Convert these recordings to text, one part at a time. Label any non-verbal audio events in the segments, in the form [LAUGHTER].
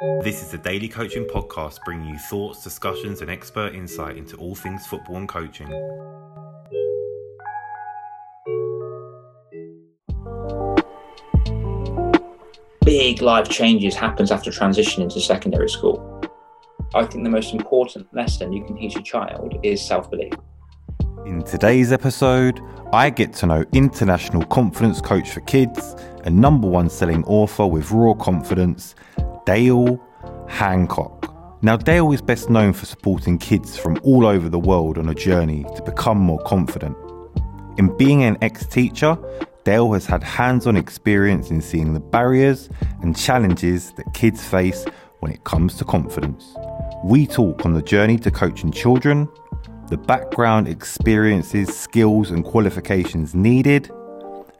This is the Daily Coaching Podcast, bringing you thoughts, discussions, and expert insight into all things football and coaching. Big life changes happens after transition into secondary school. I think the most important lesson you can teach a child is self-belief. In today's episode, I get to know international confidence coach for kids and number one selling author with raw confidence, Dale Hancock. Now, Dale is best known for supporting kids from all over the world on a journey to become more confident. In being an ex teacher, Dale has had hands on experience in seeing the barriers and challenges that kids face when it comes to confidence. We talk on the journey to coaching children, the background, experiences, skills, and qualifications needed,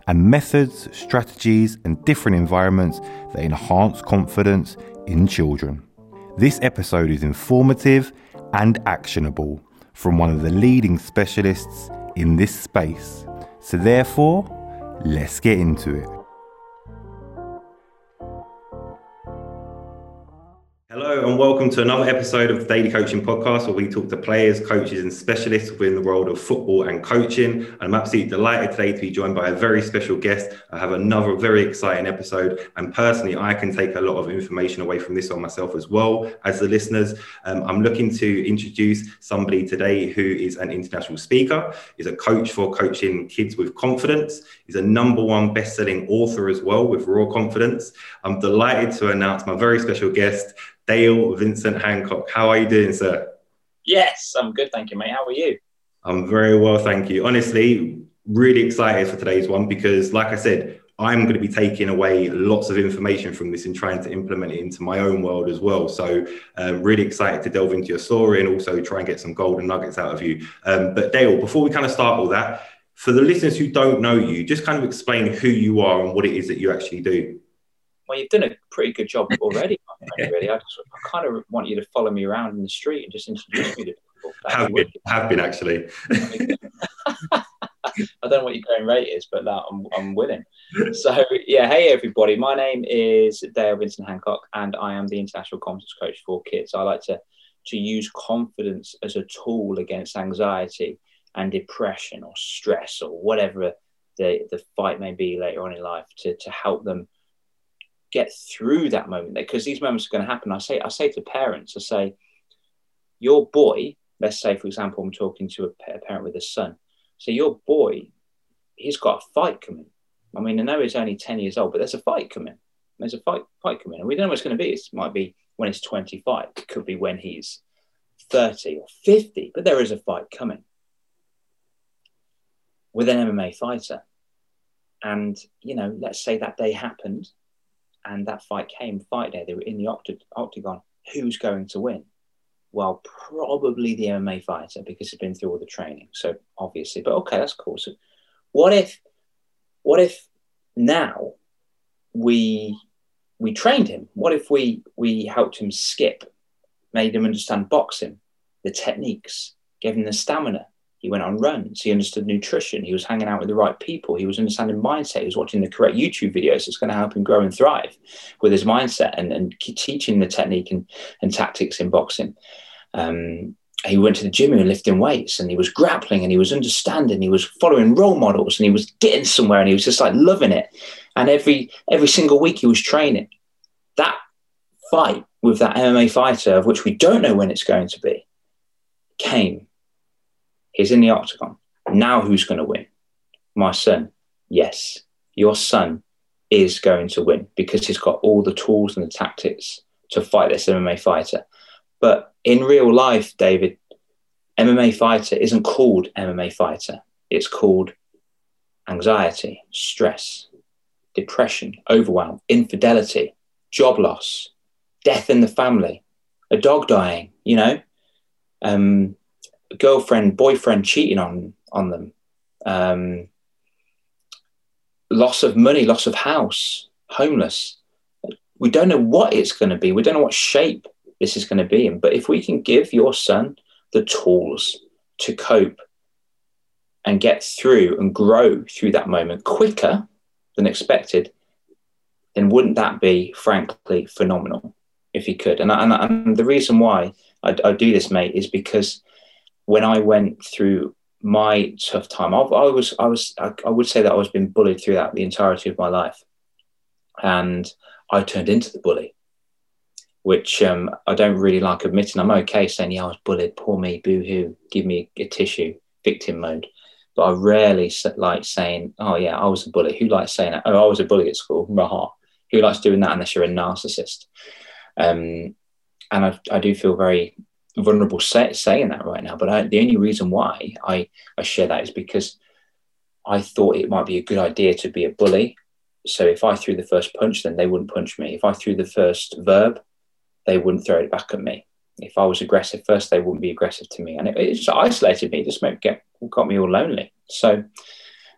and methods, strategies, and different environments that enhance confidence in children. This episode is informative and actionable from one of the leading specialists in this space. So, therefore, let's get into it. Hello, and welcome to another episode of the Daily Coaching Podcast, where we talk to players, coaches, and specialists within the world of football and coaching. And I'm absolutely delighted today to be joined by a very special guest. I have another very exciting episode, and personally, I can take a lot of information away from this on myself as well as the listeners. Um, I'm looking to introduce somebody today who is an international speaker, is a coach for coaching kids with confidence, is a number one best-selling author as well with raw confidence. I'm delighted to announce my very special guest. Dale Vincent Hancock. How are you doing, sir? Yes, I'm good, thank you, mate. How are you? I'm very well, thank you. Honestly, really excited for today's one because, like I said, I'm going to be taking away lots of information from this and trying to implement it into my own world as well. So, um, really excited to delve into your story and also try and get some golden nuggets out of you. Um, but, Dale, before we kind of start all that, for the listeners who don't know you, just kind of explain who you are and what it is that you actually do. Well, you've done a pretty good job already. Really, I, just, I kind of want you to follow me around in the street and just introduce me to people. have been, have been actually. [LAUGHS] I don't know what your going rate is, but that I'm, I'm willing. So yeah, hey everybody, my name is Dale Vincent Hancock, and I am the international confidence coach for kids. I like to to use confidence as a tool against anxiety and depression or stress or whatever the the fight may be later on in life to to help them get through that moment because these moments are going to happen. I say, I say to parents, I say, your boy, let's say, for example, I'm talking to a parent with a son. So your boy, he's got a fight coming. I mean, I know he's only 10 years old, but there's a fight coming. There's a fight, fight coming. And we don't know what it's going to be. It might be when he's 25. It could be when he's 30 or 50, but there is a fight coming with an MMA fighter. And, you know, let's say that day happened and that fight came fight day. They were in the oct- octagon. Who's going to win? Well, probably the MMA fighter because he's been through all the training. So obviously, but okay, that's cool. So what if, what if now we we trained him? What if we we helped him skip, made him understand boxing, the techniques, gave him the stamina, he went on runs. He understood nutrition. He was hanging out with the right people. He was understanding mindset. He was watching the correct YouTube videos that's going to help him grow and thrive with his mindset and, and teaching the technique and, and tactics in boxing. Um, he went to the gym and lifting weights and he was grappling and he was understanding. He was following role models and he was getting somewhere and he was just like loving it. And every every single week he was training. That fight with that MMA fighter, of which we don't know when it's going to be, came He's in the octagon. Now who's going to win? My son. Yes, your son is going to win because he's got all the tools and the tactics to fight this MMA fighter. But in real life, David, MMA fighter isn't called MMA fighter. It's called anxiety, stress, depression, overwhelm, infidelity, job loss, death in the family, a dog dying, you know, um, girlfriend, boyfriend cheating on on them, um, loss of money, loss of house, homeless. We don't know what it's going to be. We don't know what shape this is going to be in. But if we can give your son the tools to cope and get through and grow through that moment quicker than expected, then wouldn't that be, frankly, phenomenal? if he could. And, and, and the reason why I, I, do this, mate, is because when I went through my tough time, I, I was, I was, I, I, would say that I was being bullied throughout the entirety of my life, and I turned into the bully, which um, I don't really like admitting. I'm okay saying, yeah, I was bullied, poor me, boo hoo, give me a tissue, victim mode. But I rarely like saying, oh yeah, I was a bully. Who likes saying that? Oh, I was a bully at school. Raha. Who likes doing that unless you're a narcissist? Um, and I, I do feel very vulnerable say, saying that right now. But I, the only reason why I, I share that is because I thought it might be a good idea to be a bully. So if I threw the first punch, then they wouldn't punch me. If I threw the first verb, they wouldn't throw it back at me. If I was aggressive first, they wouldn't be aggressive to me. And it, it just isolated me, it just made, get, got me all lonely. So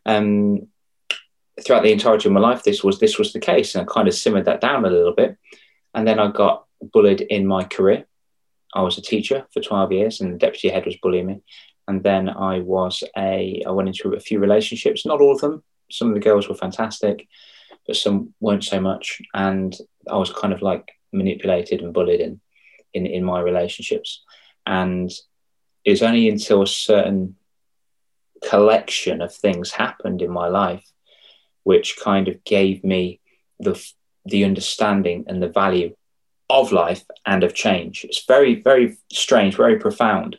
um, throughout the entirety of my life, this was this was the case, and I kind of simmered that down a little bit. And then I got bullied in my career. I was a teacher for 12 years, and the deputy head was bullying me. And then I was a, I went into a few relationships, not all of them. Some of the girls were fantastic, but some weren't so much. And I was kind of like manipulated and bullied in, in, in my relationships. And it was only until a certain collection of things happened in my life which kind of gave me the the understanding and the value of life and of change. It's very, very strange, very profound.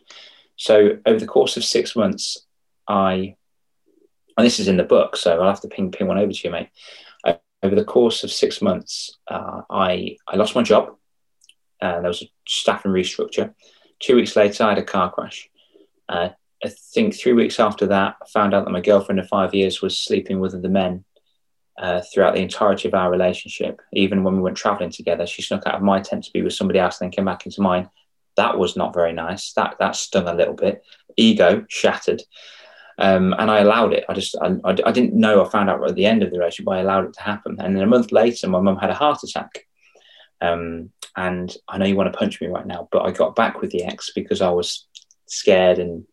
So over the course of six months, I, and this is in the book, so I'll have to ping ping one over to you, mate. Over the course of six months, uh, I I lost my job. Uh, there was a staff and restructure. Two weeks later, I had a car crash. Uh, I think three weeks after that, I found out that my girlfriend of five years was sleeping with the men uh, throughout the entirety of our relationship. Even when we went traveling together, she snuck out of my tent to be with somebody else, then came back into mine. That was not very nice. That that stung a little bit. Ego shattered, um, and I allowed it. I just I, I, I, didn't know. I found out at the end of the relationship, but I allowed it to happen. And then a month later, my mum had a heart attack. Um, and I know you want to punch me right now, but I got back with the ex because I was scared and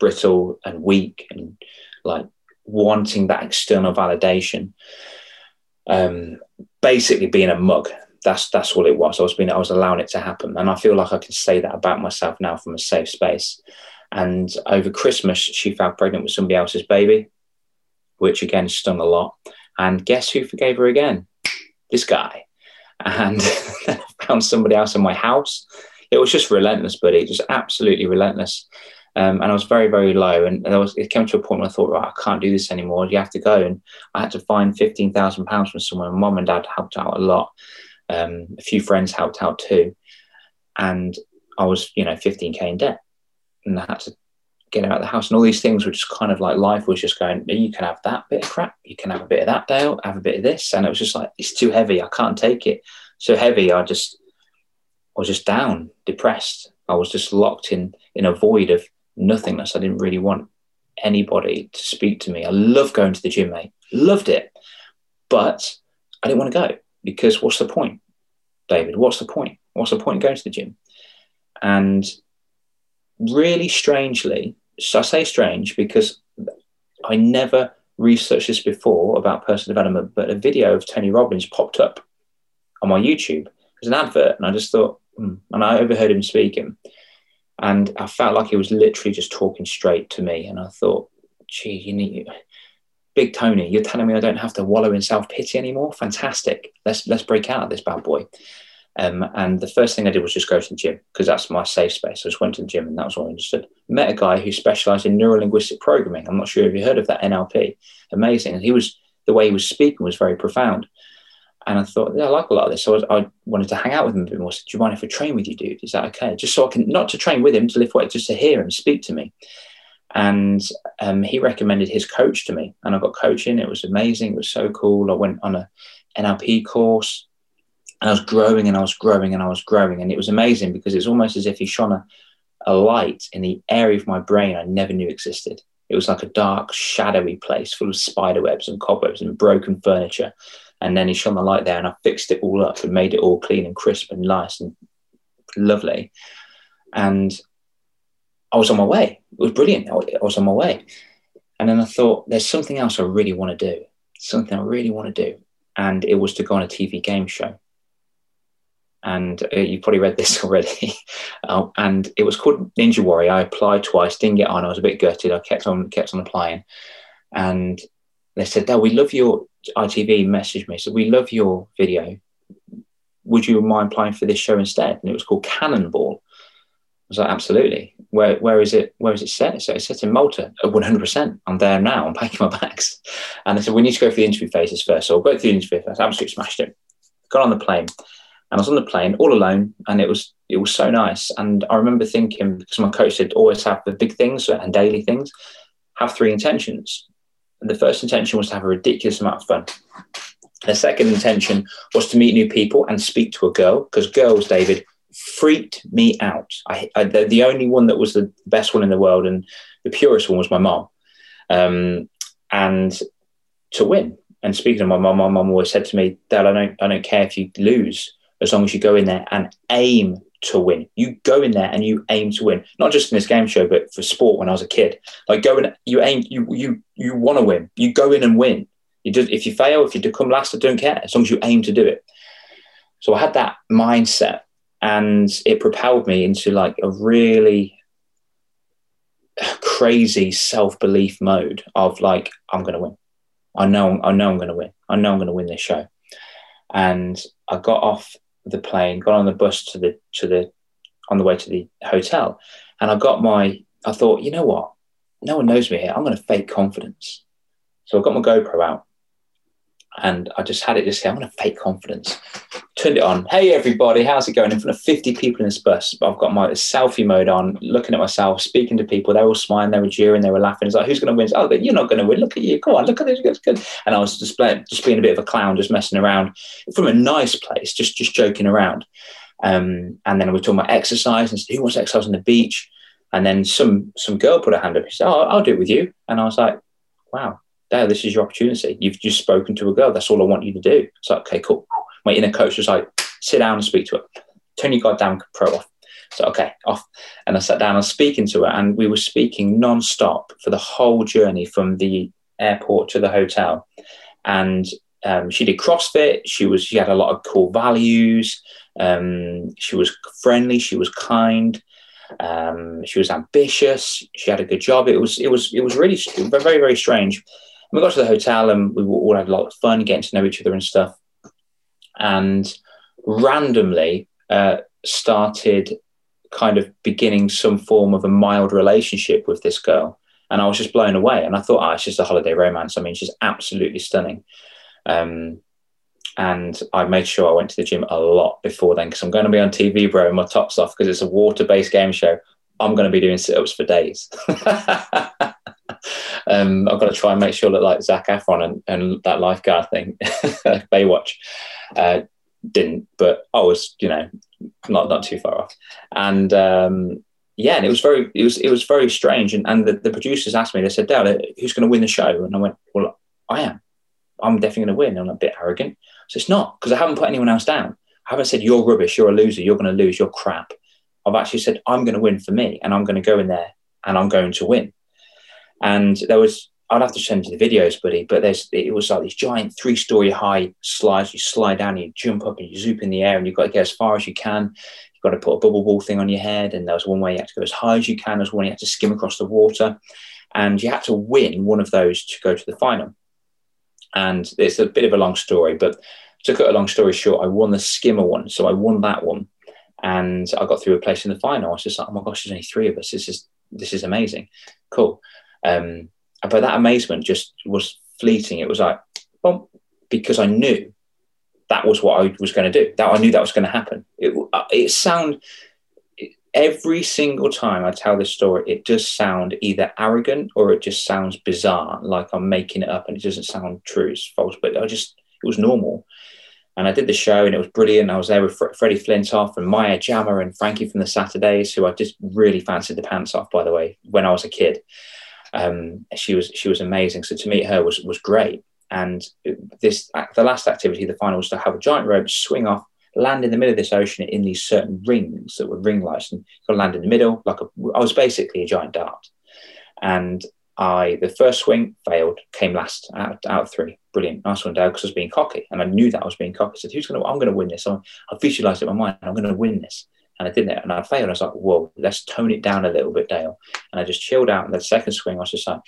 brittle and weak and like wanting that external validation. Um, basically being a mug. That's that's all it was. I was being I was allowing it to happen. And I feel like I can say that about myself now from a safe space. And over Christmas, she fell pregnant with somebody else's baby, which again stung a lot. And guess who forgave her again? This guy. And [LAUGHS] found somebody else in my house. It was just relentless, buddy. Just absolutely relentless. Um, and I was very, very low. And was, it came to a point where I thought, right, I can't do this anymore. You have to go. And I had to find £15,000 from somewhere. Mom and dad helped out a lot. Um, a few friends helped out too. And I was, you know, 15K in debt. And I had to get out of the house. And all these things were just kind of like life was just going, you can have that bit of crap. You can have a bit of that, Dale, have a bit of this. And it was just like, it's too heavy. I can't take it. So heavy. I just, I was just down, depressed. I was just locked in in a void of nothingness. I didn't really want anybody to speak to me. I love going to the gym, mate. Loved it. But I didn't want to go because what's the point, David? What's the point? What's the point of going to the gym? And really strangely, so I say strange because I never researched this before about personal development, but a video of Tony Robbins popped up on my YouTube. It was an advert, and I just thought, hmm, and I overheard him speaking. And I felt like he was literally just talking straight to me. And I thought, gee, you need Big Tony, you're telling me I don't have to wallow in self pity anymore? Fantastic. Let's let's break out of this bad boy. Um, and the first thing I did was just go to the gym because that's my safe space. I just went to the gym and that was all I understood. Met a guy who specialized in neuro linguistic programming. I'm not sure if you heard of that NLP. Amazing. And he was the way he was speaking was very profound. And I thought, yeah, I like a lot of this. So I, was, I, wanted to hang out with him a bit more. So, do you mind if I train with you, dude? Is that okay? Just so I can, not to train with him, to lift weights, just to hear him speak to me. And um, he recommended his coach to me. And I got coaching. It was amazing. It was so cool. I went on a NLP course and I was growing and I was growing and I was growing. And it was amazing because it's almost as if he shone a, a light in the area of my brain I never knew existed. It was like a dark, shadowy place full of spider webs and cobwebs and broken furniture and then he shone the light there and I fixed it all up and made it all clean and crisp and nice and lovely. And I was on my way. It was brilliant. I was on my way. And then I thought, there's something else I really want to do, something I really want to do. And it was to go on a TV game show. and uh, you probably read this [LAUGHS] already. uh, and it was called Ninja Warrior. I applied twice, didn't get on. I was a bit gutted. I kept on kept on applying, and they said, "No, we love your ITV." Messaged me, so we love your video. Would you mind applying for this show instead? And it was called Cannonball. I was like, absolutely. Where where is it? Where is it set? So it's set in Malta. One hundred percent. I'm there now. I'm packing my bags. And they said we need to go through the interview phases first. So I'll go through the interview first. I absolutely smashed it. Got on the plane, and I was on the plane all alone, and it was it was so nice. And I remember thinking because my coach said always have the big things and daily things. Have three intentions. And the first intention was to have a ridiculous amount of fun. The second intention was to meet new people and speak to a girl because girls, David, freaked me out. I, I the, the, only one that was the best one in the world and the purest one was my mom. Um, and to win. And speaking of my mom, my mom always said to me, Dad, I don't, I don't care if you lose as long as you go in there and aim to win. You go in there and you aim to win, not just in this game show, but for sport when I was a kid. Like go in, you aim, you you you want to win. You go in and win. You just if you fail, if you come last, I don't care as long as you aim to do it. So I had that mindset, and it propelled me into like a really crazy self belief mode of like I'm going to win. I know I know I'm going to win. I know I'm going to win this show. And I got off the plane, got on the bus to the to the on the way to the hotel, and I got my. I thought, you know what? No one knows me here. I'm going to fake confidence. So I got my GoPro out, and I just had it just say, I'm going to fake confidence. Turned it on. Hey, everybody, how's it going? In front of 50 people in this bus, I've got my selfie mode on, looking at myself, speaking to people. They were smiling, they were jeering, they were laughing. It's like, who's going to win? Oh, but you're not going to win. Look at you. Come on, look at this. It's good. And I was just, just being a bit of a clown, just messing around from a nice place, just, just joking around. Um, and then we were talking about exercise and who wants exercise on the beach? And then some some girl put her hand up. She said, "Oh, I'll do it with you." And I was like, "Wow, there, this is your opportunity. You've just spoken to a girl. That's all I want you to do. It's like, okay, cool. My inner coach was like, sit down and speak to her. Turn your goddamn pro off. So, okay, off. And I sat down and speaking to her, and we were speaking non-stop for the whole journey from the airport to the hotel. And um, she did CrossFit. She was she had a lot of cool values. Um, she was friendly. She was kind. Um, she was ambitious. She had a good job. It was it was it was really very very strange we got to the hotel and we all had a lot of fun getting to know each other and stuff. And randomly uh, started kind of beginning some form of a mild relationship with this girl. And I was just blown away. And I thought, oh, it's just a holiday romance. I mean, she's absolutely stunning. Um, and I made sure I went to the gym a lot before then because I'm going to be on TV, bro, my top's off because it's a water based game show. I'm going to be doing sit ups for days. [LAUGHS] um, I've got to try and make sure that like Zac Efron and, and that lifeguard thing, [LAUGHS] Baywatch, uh, didn't, but I was, you know, not not too far off. And um, yeah, and it was very, it was, it was very strange. And, and the, the producers asked me, they said, Dale, who's going to win the show? And I went, well, I am. I'm definitely going to win. I'm a bit arrogant. So it's not because I haven't put anyone else down. I haven't said you're rubbish, you're a loser, you're going to lose, you're crap. I've actually said I'm going to win for me, and I'm going to go in there and I'm going to win. And there was, I'd have to send you the videos, buddy, but there's, it was like these giant three story high slides. You slide down, you jump up and you zoop in the air and you've got to get as far as you can. You've got to put a bubble ball thing on your head. And there was one way you had to go as high as you can, there's one you had to skim across the water. And you had to win one of those to go to the final. And it's a bit of a long story, but to cut a long story short, I won the skimmer one. So I won that one and I got through a place in the final. I was just like, oh my gosh, there's only three of us. This is this is amazing. Cool. Um, but that amazement just was fleeting. It was like, well, because I knew that was what I was going to do. That I knew that was going to happen. It, uh, it sound every single time I tell this story, it does sound either arrogant or it just sounds bizarre, like I'm making it up, and it doesn't sound true. It's false, but I just it was normal. And I did the show and it was brilliant. I was there with Fre- Freddie Flintoff and Maya Jama and Frankie from the Saturdays, who I just really fancied the pants off, by the way, when I was a kid um, she was she was amazing. So to meet her was was great. And this the last activity, the final, was to have a giant rope swing off, land in the middle of this ocean in these certain rings that were ring lights, and got to land in the middle. Like a, I was basically a giant dart. And I the first swing failed, came last out, out of three. Brilliant, nice one, Dale, because I was being cocky, and I knew that I was being cocky. I said, "Who's going to? I'm going to win this." So I visualized it in my mind. I'm going to win this, and I didn't. And I failed. I was like, "Whoa, let's tone it down a little bit, Dale." And I just chilled out. And the second swing, I was just like,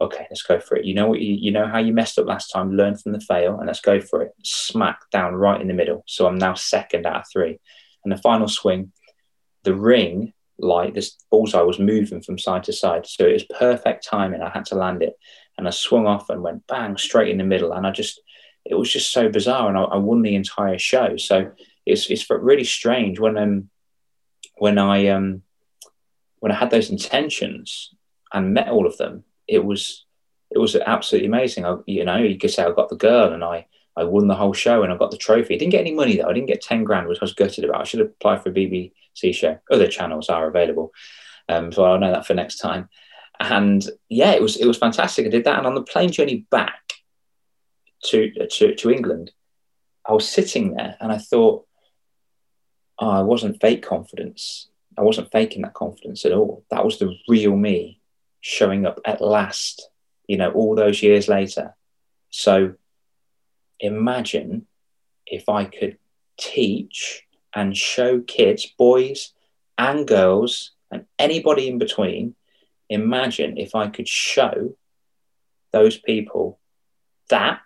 "Okay, let's go for it." You know what? You, you know how you messed up last time. Learn from the fail, and let's go for it. Smack down right in the middle. So I'm now second out of three. And the final swing, the ring light, this bullseye was moving from side to side. So it was perfect timing. I had to land it. And I swung off and went bang straight in the middle. And I just, it was just so bizarre. And I, I won the entire show. So it's, it's really strange when, um, when I, um, when I had those intentions and met all of them, it was, it was absolutely amazing. I, you know, you could say I got the girl and I, I won the whole show and I got the trophy. I didn't get any money though. I didn't get 10 grand, which I was gutted about. I should have applied for a BBC show. Other channels are available. Um, so I'll know that for next time. And yeah, it was it was fantastic. I did that. And on the plane journey back to to, to England, I was sitting there and I thought, oh, I wasn't fake confidence. I wasn't faking that confidence at all. That was the real me showing up at last, you know, all those years later. So imagine if I could teach and show kids, boys and girls, and anybody in between, imagine if I could show those people that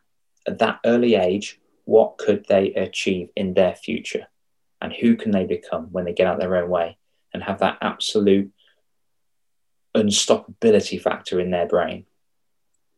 at that early age, what could they achieve in their future? And who can they become when they get out their own way and have that absolute unstoppability factor in their brain?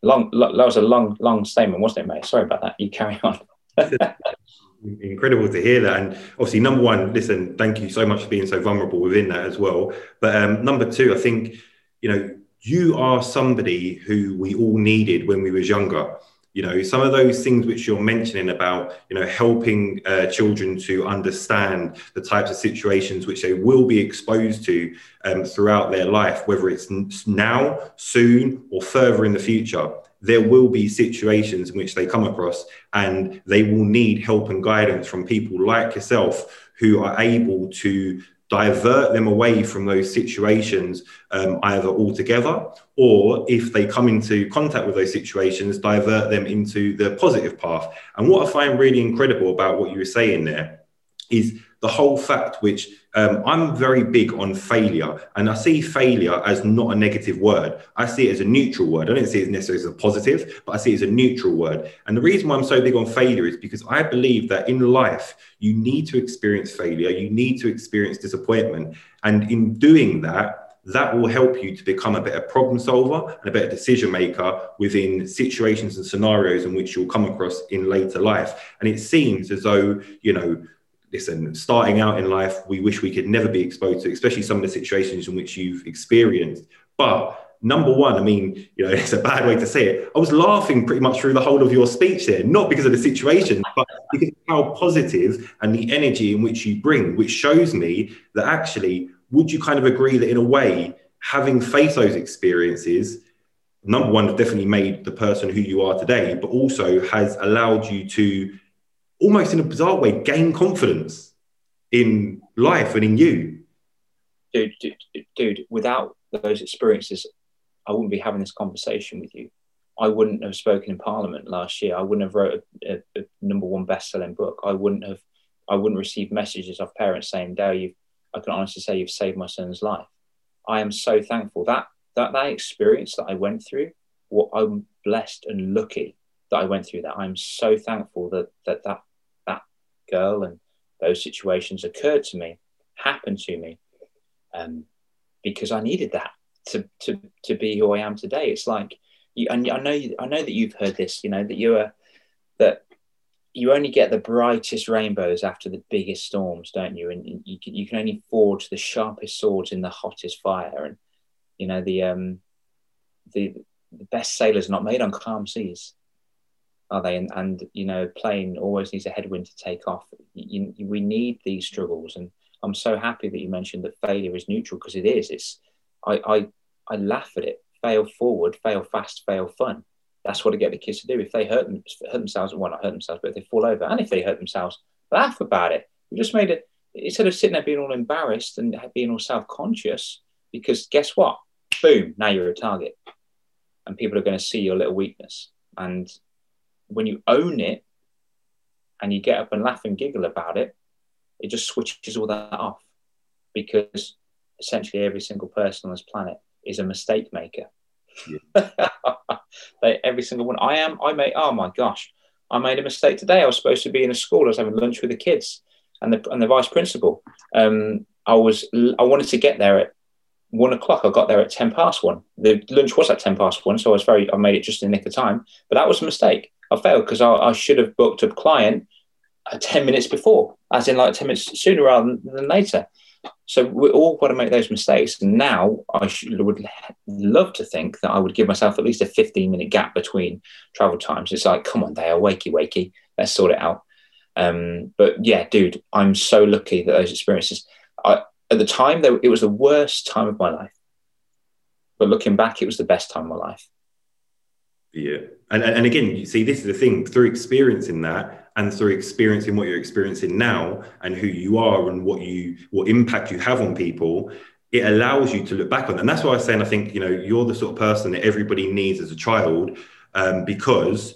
long, that was a long, long statement, wasn't it, mate? Sorry about that. You carry on. [LAUGHS] Incredible to hear that. And obviously, number one, listen, thank you so much for being so vulnerable within that as well. But um, number two, I think, you know, you are somebody who we all needed when we was younger you know some of those things which you're mentioning about you know helping uh, children to understand the types of situations which they will be exposed to um, throughout their life whether it's now soon or further in the future there will be situations in which they come across and they will need help and guidance from people like yourself who are able to divert them away from those situations um, either altogether or if they come into contact with those situations divert them into the positive path. And what i find really incredible about what you were saying there is the whole fact which um, I'm very big on failure, and I see failure as not a negative word. I see it as a neutral word. I don't see it necessarily as a positive, but I see it as a neutral word. And the reason why I'm so big on failure is because I believe that in life, you need to experience failure, you need to experience disappointment. And in doing that, that will help you to become a better problem solver and a better decision maker within situations and scenarios in which you'll come across in later life. And it seems as though, you know, listen, starting out in life, we wish we could never be exposed to, especially some of the situations in which you've experienced. But number one, I mean, you know, [LAUGHS] it's a bad way to say it. I was laughing pretty much through the whole of your speech there, not because of the situation, but because how positive and the energy in which you bring, which shows me that actually, would you kind of agree that in a way, having faced those experiences, number one, definitely made the person who you are today, but also has allowed you to almost in a bizarre way, gain confidence in life and in you. Dude, dude, dude, without those experiences, I wouldn't be having this conversation with you. I wouldn't have spoken in Parliament last year. I wouldn't have wrote a, a, a number one best-selling book. I wouldn't have. I wouldn't receive messages of parents saying, "Dale, you." I can honestly say you've saved my son's life. I am so thankful that that that experience that I went through. What I'm blessed and lucky that I went through that. I'm so thankful that that that girl and those situations occurred to me, happened to me, um, because I needed that to, to, to be who I am today. It's like, you, and I know, I know that you've heard this, you know, that you are, that you only get the brightest rainbows after the biggest storms, don't you? And you can, you can only forge the sharpest swords in the hottest fire. And, you know, the, um, the, the best sailors not made on calm seas are they? And, and you know, plane always needs a headwind to take off. You, you, we need these struggles, and I'm so happy that you mentioned that failure is neutral because it is. It's I, I I laugh at it. Fail forward, fail fast, fail fun. That's what I get the kids to do. If they hurt, them, hurt themselves, well, not hurt themselves, but if they fall over, and if they hurt themselves, laugh about it. We just made it instead of sitting there being all embarrassed and being all self conscious. Because guess what? Boom! Now you're a target. and people are going to see your little weakness. And when you own it and you get up and laugh and giggle about it, it just switches all that off because essentially every single person on this planet is a mistake maker. Yeah. [LAUGHS] every single one. I am. I made. Oh my gosh, I made a mistake today. I was supposed to be in a school. I was having lunch with the kids and the and the vice principal. Um, I was. I wanted to get there at one o'clock. I got there at ten past one. The lunch was at ten past one, so I was very. I made it just in the nick of time. But that was a mistake. I failed because I, I should have booked a client uh, ten minutes before, as in like ten minutes sooner rather than later. So we all got to make those mistakes. Now I should, would love to think that I would give myself at least a 15 minute gap between travel times. It's like, come on, are wakey, wakey. Let's sort it out. Um, but yeah, dude, I'm so lucky that those experiences. I, at the time, they, it was the worst time of my life. But looking back, it was the best time of my life. Yeah. And, and again, you see, this is the thing through experiencing that and through experiencing what you're experiencing now and who you are and what you, what impact you have on people, it allows you to look back on. That. And that's why I'm saying, I think, you know, you're the sort of person that everybody needs as a child um, because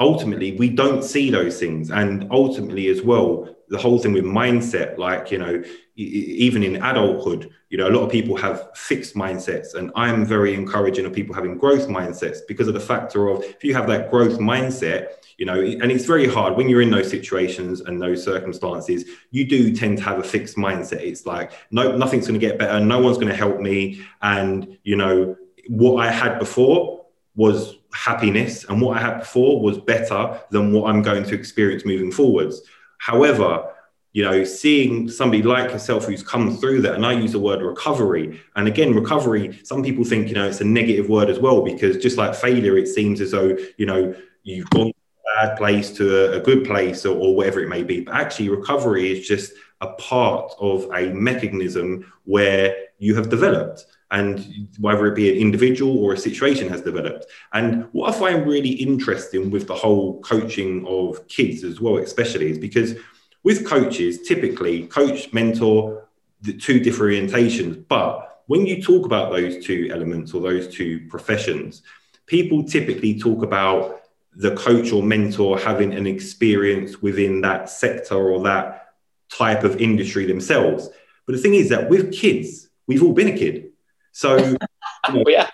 ultimately we don't see those things. And ultimately, as well, the whole thing with mindset, like, you know, even in adulthood, you know, a lot of people have fixed mindsets, and I'm very encouraging of people having growth mindsets because of the factor of if you have that growth mindset, you know, and it's very hard when you're in those situations and those circumstances, you do tend to have a fixed mindset. It's like, no, nothing's going to get better, no one's going to help me, and you know, what I had before was happiness, and what I had before was better than what I'm going to experience moving forwards. However, you know, seeing somebody like yourself who's come through that, and I use the word recovery. And again, recovery, some people think, you know, it's a negative word as well, because just like failure, it seems as though, you know, you've gone from a bad place to a, good place or, or whatever it may be. But actually, recovery is just a part of a mechanism where you have developed and whether it be an individual or a situation has developed. And what I find really interesting with the whole coaching of kids as well, especially, is because with coaches, typically coach, mentor, the two differentiations. But when you talk about those two elements or those two professions, people typically talk about the coach or mentor having an experience within that sector or that type of industry themselves. But the thing is that with kids, we've all been a kid. So [LAUGHS] you know, yeah.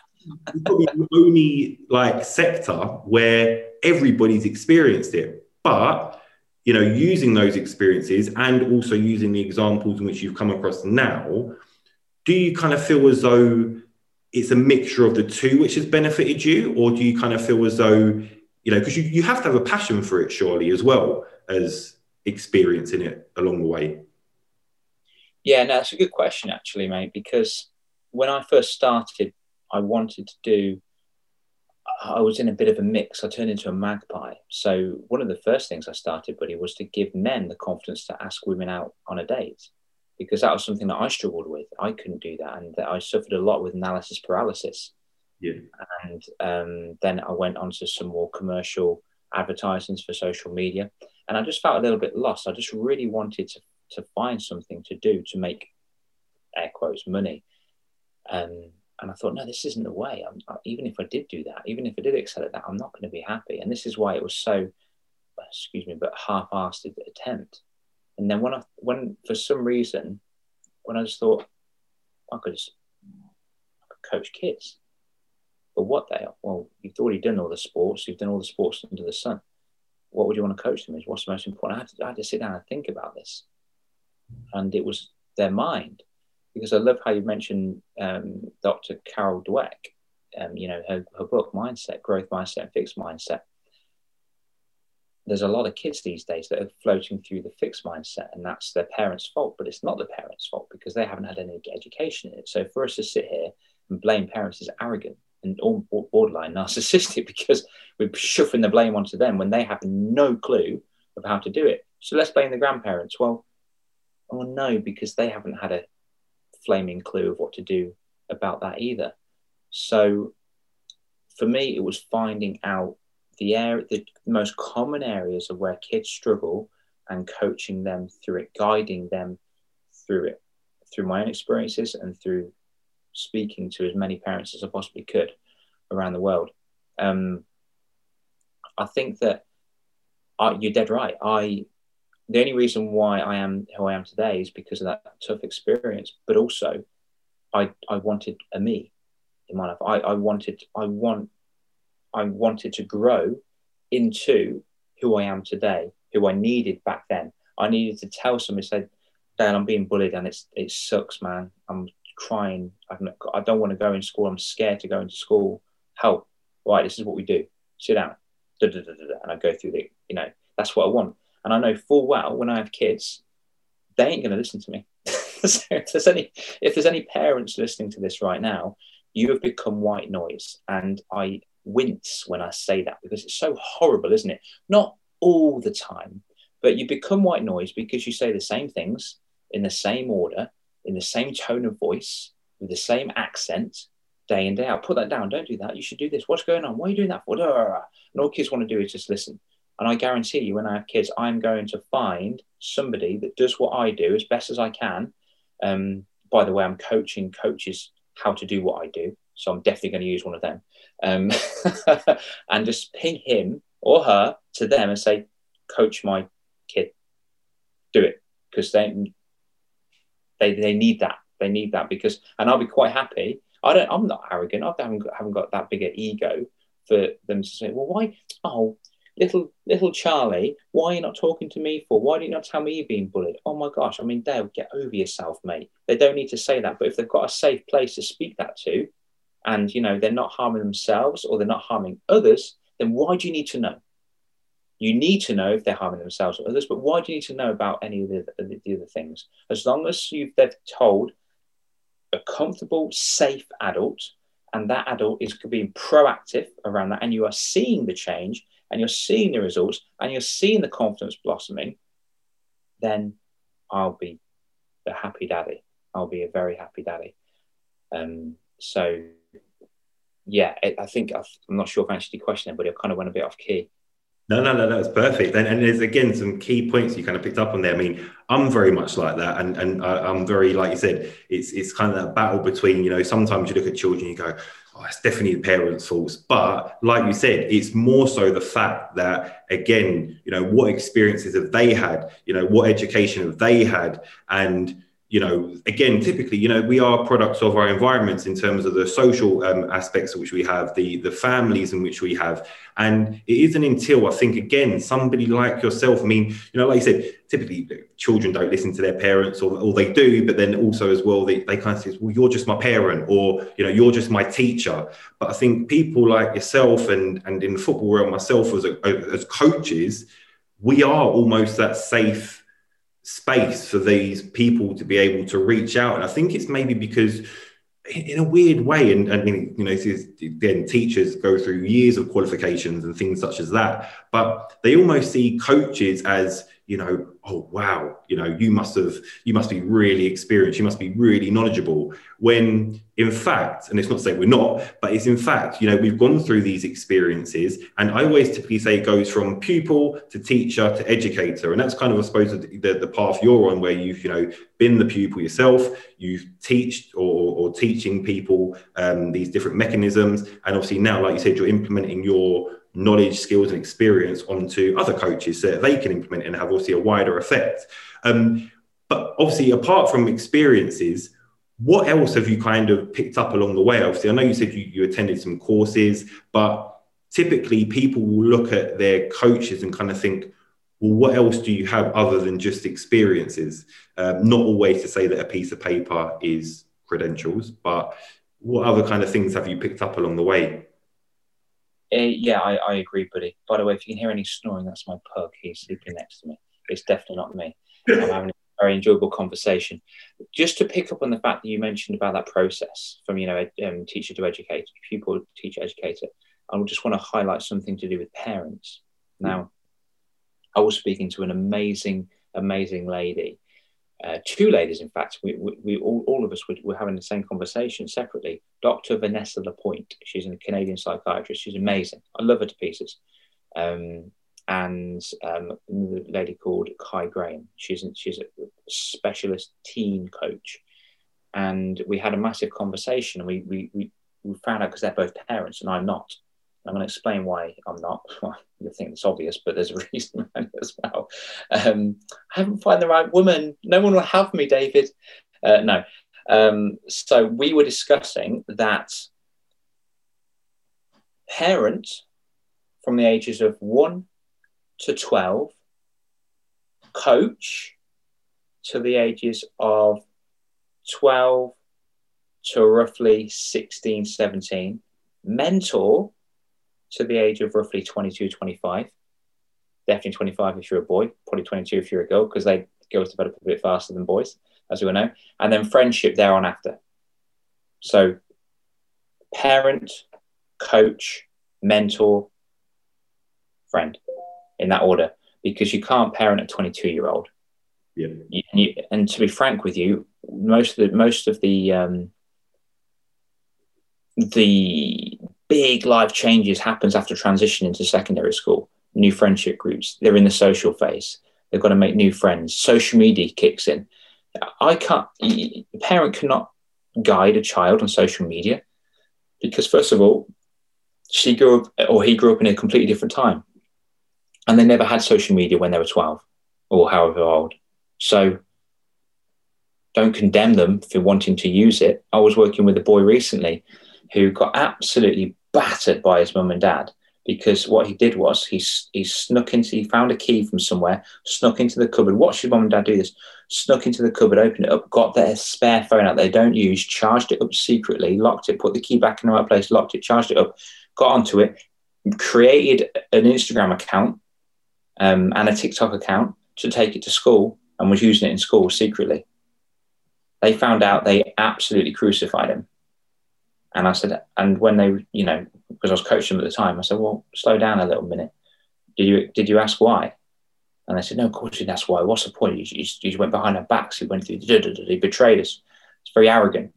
it's probably the only like sector where everybody's experienced it. But you know, using those experiences and also using the examples in which you've come across now, do you kind of feel as though it's a mixture of the two which has benefited you? Or do you kind of feel as though, you know, because you, you have to have a passion for it, surely, as well as experiencing it along the way? Yeah, no, that's a good question, actually, mate, because when I first started, I wanted to do I was in a bit of a mix. I turned into a magpie. So one of the first things I started, buddy, was to give men the confidence to ask women out on a date, because that was something that I struggled with. I couldn't do that, and that I suffered a lot with analysis paralysis. Yeah. And um, then I went on to some more commercial advertisements for social media, and I just felt a little bit lost. I just really wanted to to find something to do to make air quotes money. Um, and I thought, no, this isn't the way. I'm, even if I did do that, even if I did excel at that, I'm not going to be happy. And this is why it was so, excuse me, but half-assed attempt. And then when I, when for some reason, when I just thought, I could just I could coach kids. But what they are? Well, you've already done all the sports. You've done all the sports under the sun. What would you want to coach them? Is what's the most important? I had, to, I had to sit down and think about this, and it was their mind because I love how you mentioned um, Dr. Carol Dweck, um, you know, her, her book, Mindset, Growth Mindset, and Fixed Mindset. There's a lot of kids these days that are floating through the fixed mindset, and that's their parents' fault, but it's not the parents' fault because they haven't had any education in it. So for us to sit here and blame parents is arrogant and borderline narcissistic [LAUGHS] because we're shoving the blame onto them when they have no clue of how to do it. So let's blame the grandparents. Well, oh no, because they haven't had a flaming clue of what to do about that either. So for me, it was finding out the area, the most common areas of where kids struggle and coaching them through it, guiding them through it, through my own experiences and through speaking to as many parents as I possibly could. around the world. Um, I think that I, you're dead right. I the only reason why I am who I am today is because of that tough experience, but also I I wanted a me in my life. I, I wanted I want I wanted to grow into who I am today, who I needed back then. I needed to tell somebody, say, Dan, I'm being bullied and it's it sucks, man. I'm crying. Not, I don't want to go in school. I'm scared to go into school. Help. Right, this is what we do. Sit down. Da, da, da, and I go through the, you know, that's what I want. And I know full well when I have kids, they ain't going to listen to me. [LAUGHS] so if there's any if there's any parents listening to this right now, you have become white noise, and I wince when I say that because it's so horrible, isn't it? Not all the time, but you become white noise because you say the same things in the same order, in the same tone of voice, with the same accent, day in day out. Put that down. Don't do that. You should do this. What's going on? Why are you doing that for? And all kids want to do is just listen. And I guarantee you, when I have kids, I'm going to find somebody that does what I do as best as I can. Um, by the way, I'm coaching coaches how to do what I do. So I'm definitely going to use one of them. Um, [LAUGHS] and just ping him or her to them and say, coach my kid. Do it. Because they, they, they need that. They need that because, and I'll be quite happy. I don't, I'm not arrogant. I haven't got, haven't got that big an ego for them to say, well, why? Oh, little little Charlie, why are you not talking to me for? Why do you not tell me you're being bullied? Oh my gosh, I mean, Dale, get over yourself, mate. They don't need to say that, but if they've got a safe place to speak that to, and you know they're not harming themselves or they're not harming others, then why do you need to know? You need to know if they're harming themselves or others, but why do you need to know about any of the, the, the other things? As long as you've they've told a comfortable, safe adult, and that adult is being proactive around that, and you are seeing the change and you're seeing the results and you're seeing the confidence blossoming, then I'll be a happy daddy. I'll be a very happy daddy. Um, so, yeah, it, I think i am not sure if I answered your question, but it kind of went a bit off key. No, no, no, that's perfect. And, and there's again some key points you kind of picked up on there. I mean, I'm very much like that, and and I'm very like you said, it's it's kind of that battle between you know sometimes you look at children, you go, oh, it's definitely the parents' fault. But like you said, it's more so the fact that, again, you know, what experiences have they had? You know, what education have they had? And you know, again, typically, you know, we are products of our environments in terms of the social um, aspects which we have, the the families in which we have, and it isn't until I think again somebody like yourself. I mean, you know, like you said, typically children don't listen to their parents, or, or they do, but then also as well they, they kind of say, well, you're just my parent, or you know, you're just my teacher. But I think people like yourself and and in the football world, myself as a, as coaches, we are almost that safe space for these people to be able to reach out. And I think it's maybe because in a weird way, and, I mean, you know, again, teachers go through years of qualifications and things such as that, but they almost see coaches as you know, oh wow, you know, you must have, you must be really experienced, you must be really knowledgeable. When in fact, and it's not saying we're not, but it's in fact, you know, we've gone through these experiences, and I always typically say it goes from pupil to teacher to educator, and that's kind of, I suppose, the, the path you're on, where you've, you know, been the pupil yourself, you've teached or, or teaching people um, these different mechanisms, and obviously now, like you said, you're implementing your knowledge, skills, and experience onto other coaches so that they can implement and have obviously a wider effect. Um, but obviously, apart from experiences, what else have you kind of picked up along the way? Obviously, I know you said you, you attended some courses, but typically people will look at their coaches and kind of think, well, what else do you have other than just experiences? Um, not always to say that a piece of paper is credentials, but what other kind of things have you picked up along the way? Uh, yeah, I, I agree, buddy. By the way, if you can hear any snoring, that's my pug. He's sleeping next to me. It's definitely not me. I'm [LAUGHS] having a very enjoyable conversation. Just to pick up on the fact that you mentioned about that process from you know um, teacher to educator, pupil teacher educator, I would just want to highlight something to do with parents. Now, I was speaking to an amazing, amazing lady uh, two ladies, in fact, we, we, we all, all, of us were, were, having the same conversation separately. Dr. Vanessa Lapointe, she's a Canadian psychiatrist. She's amazing. I love her to pieces. Um, and um, lady called Kai Graham. She's she's a specialist teen coach, and we had a massive conversation. We we we we found out because they're both parents and I'm not. I'm going to explain why I'm not. [LAUGHS] Well, you think it's obvious, but there's a reason [LAUGHS] as well. Um, I haven't found the right woman. No one will have me, David. Uh, no. Um, so we were discussing that parents from the ages of 1 to 12, coach to the ages of 12 to roughly 16, 17, mentor to the age of roughly 22, 25. Definitely 25 if you're a boy, probably 22 if you're a girl, because they girls develop a bit faster than boys, as we all know. And then friendship there on after. So parent, coach, mentor, friend in that order because you can't parent a 22 year old. Yeah. You, and to be frank with you, most of the most of the um, the big life changes happens after transition into secondary school. New friendship groups. They're in the social phase. They've got to make new friends. Social media kicks in. I can't. A parent cannot guide a child on social media because, first of all, she grew up or he grew up in a completely different time and they never had social media when they were 12 or however old so don't condemn them for wanting to use it i was working with a boy recently who got absolutely battered by his mum and dad because what he did was he, he snuck into he found a key from somewhere snuck into the cupboard watched his mum and dad do this snuck into the cupboard opened it up got their spare phone out they don't use charged it up secretly locked it put the key back in the right place locked it charged it up got onto it, created an Instagram account um, and a TikTok account to take it to school and was using it in school secretly. They found out they absolutely crucified him. And I said, and when they, you know, because I was coaching them at the time, I said, well, slow down a little minute. Did you did you ask why? And they said, no, of course you didn't ask why. What's the point? You, you, you went behind our backs. He went through, he betrayed us. It's very arrogant.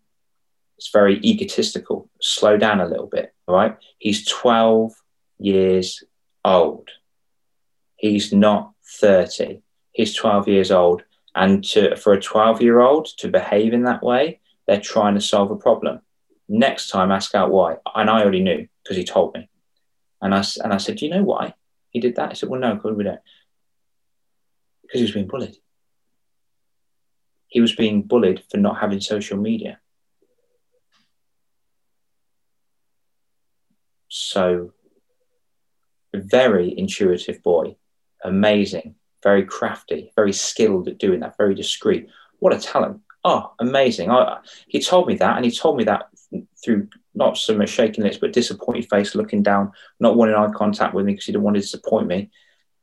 It's very egotistical. Slow down a little bit, all right? He's 12 years old. He's not 30. He's 12 years old. And to, for a 12 year old to behave in that way, they're trying to solve a problem. Next time, ask out why. And I already knew because he told me. And I, and I said, Do you know why he did that? He said, Well, no, because we don't. Because he was being bullied. He was being bullied for not having social media. So, very intuitive boy, amazing, very crafty, very skilled at doing that, very discreet. What a talent! Oh, amazing! I, he told me that, and he told me that through not so much shaking lips, but disappointed face, looking down, not wanting eye contact with me because he didn't want to disappoint me.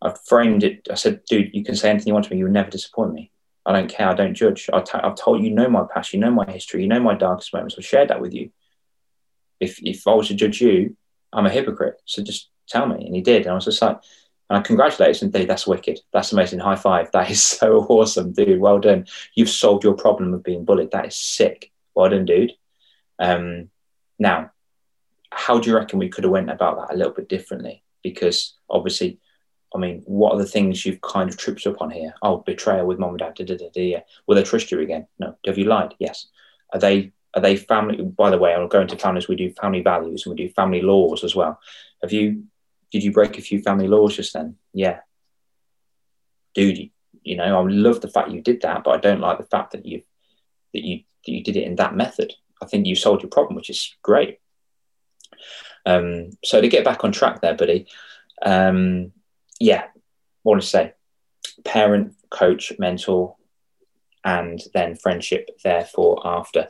I framed it. I said, "Dude, you can say anything you want to me. You will never disappoint me. I don't care. I don't judge. I t- I've told you, know my past. You know my history. You know my darkest moments. I've shared that with you. If if I was to judge you, I'm a hypocrite. So just tell me. And he did. And I was just like, and I congratulated him, dude, that's wicked. That's amazing. High five. That is [LAUGHS] so awesome, dude. Well done. You've solved your problem of being bullied. That is sick. Well done, dude. Um, now, how do you reckon we could have went about that a little bit differently? Because obviously, I mean, what are the things you've kind of tripped up on here? Oh, betrayal with mom and dad. Da, da, da, da. Will they trust you again? No. Have you lied? Yes. Are they are they family? By the way, I'll go into families. We do family values and we do family laws as well. Have you? Did you break a few family laws just then? Yeah. Dude, you, you know, I love the fact you did that, but I don't like the fact that you that you that you did it in that method. I think you solved your problem, which is great. Um, so to get back on track there, buddy, um, yeah, want to say, parent, coach, mentor, and then friendship. Therefore, after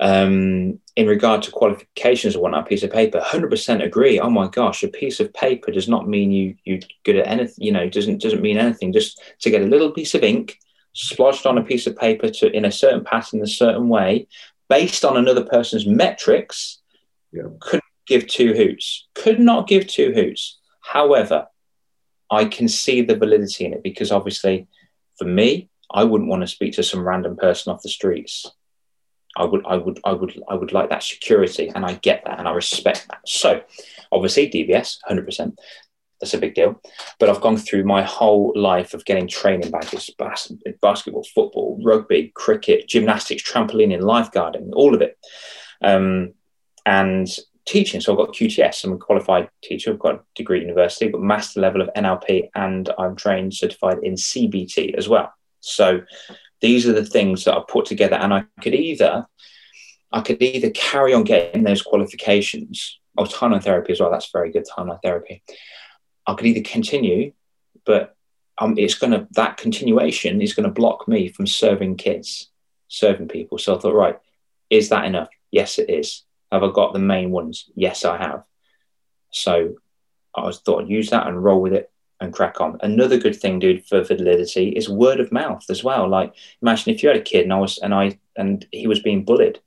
um, in regard to qualifications or a piece of paper, 100% agree. Oh my gosh, a piece of paper does not mean you you good at anything. You know, doesn't doesn't mean anything. Just to get a little piece of ink splodged on a piece of paper to in a certain pattern, a certain way, based on another person's metrics, yeah. could give two hoots. Could not give two hoots. However, I can see the validity in it because obviously, for me, I wouldn't want to speak to some random person off the streets I would, I would, I would, I would like that security, and I get that, and I respect that. So, obviously, DBS, hundred percent, that's a big deal. But I've gone through my whole life of getting training badges: bas- basketball, football, rugby, cricket, gymnastics, trampolining, lifeguarding, all of it. Um, and teaching. So I've got QTS, I'm a qualified teacher, I've got a degree at university, but master level of NLP, and I'm trained certified in CBT as well. So these are the things that I put together, and I could either I could either carry on getting those qualifications. Oh, timeline therapy as well. That's very good timeline therapy. I could either continue, but um, it's going to that continuation is going to block me from serving kids, serving people. So I thought, right, is that enough? Yes, it is. Have I got the main ones? Yes, I have. So I was thought I'd use that and roll with it and crack on. Another good thing, dude, for validity is word of mouth as well. Like imagine if you had a kid and I was and I and he was being bullied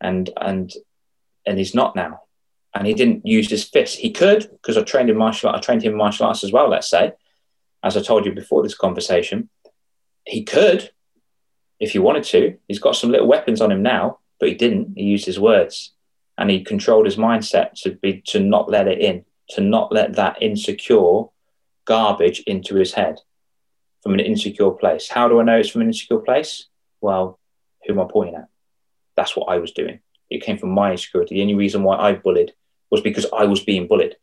and and and he's not now. And he didn't use his fist. He could, because I trained in martial I trained him in martial arts as well, let's say, as I told you before this conversation. He could, if he wanted to. He's got some little weapons on him now, but he didn't. He used his words and he controlled his mindset to be to not let it in, to not let that insecure garbage into his head from an insecure place. How do I know it's from an insecure place? Well, who am I pointing at? That's what I was doing. It came from my insecurity. The only reason why I bullied was because I was being bullied.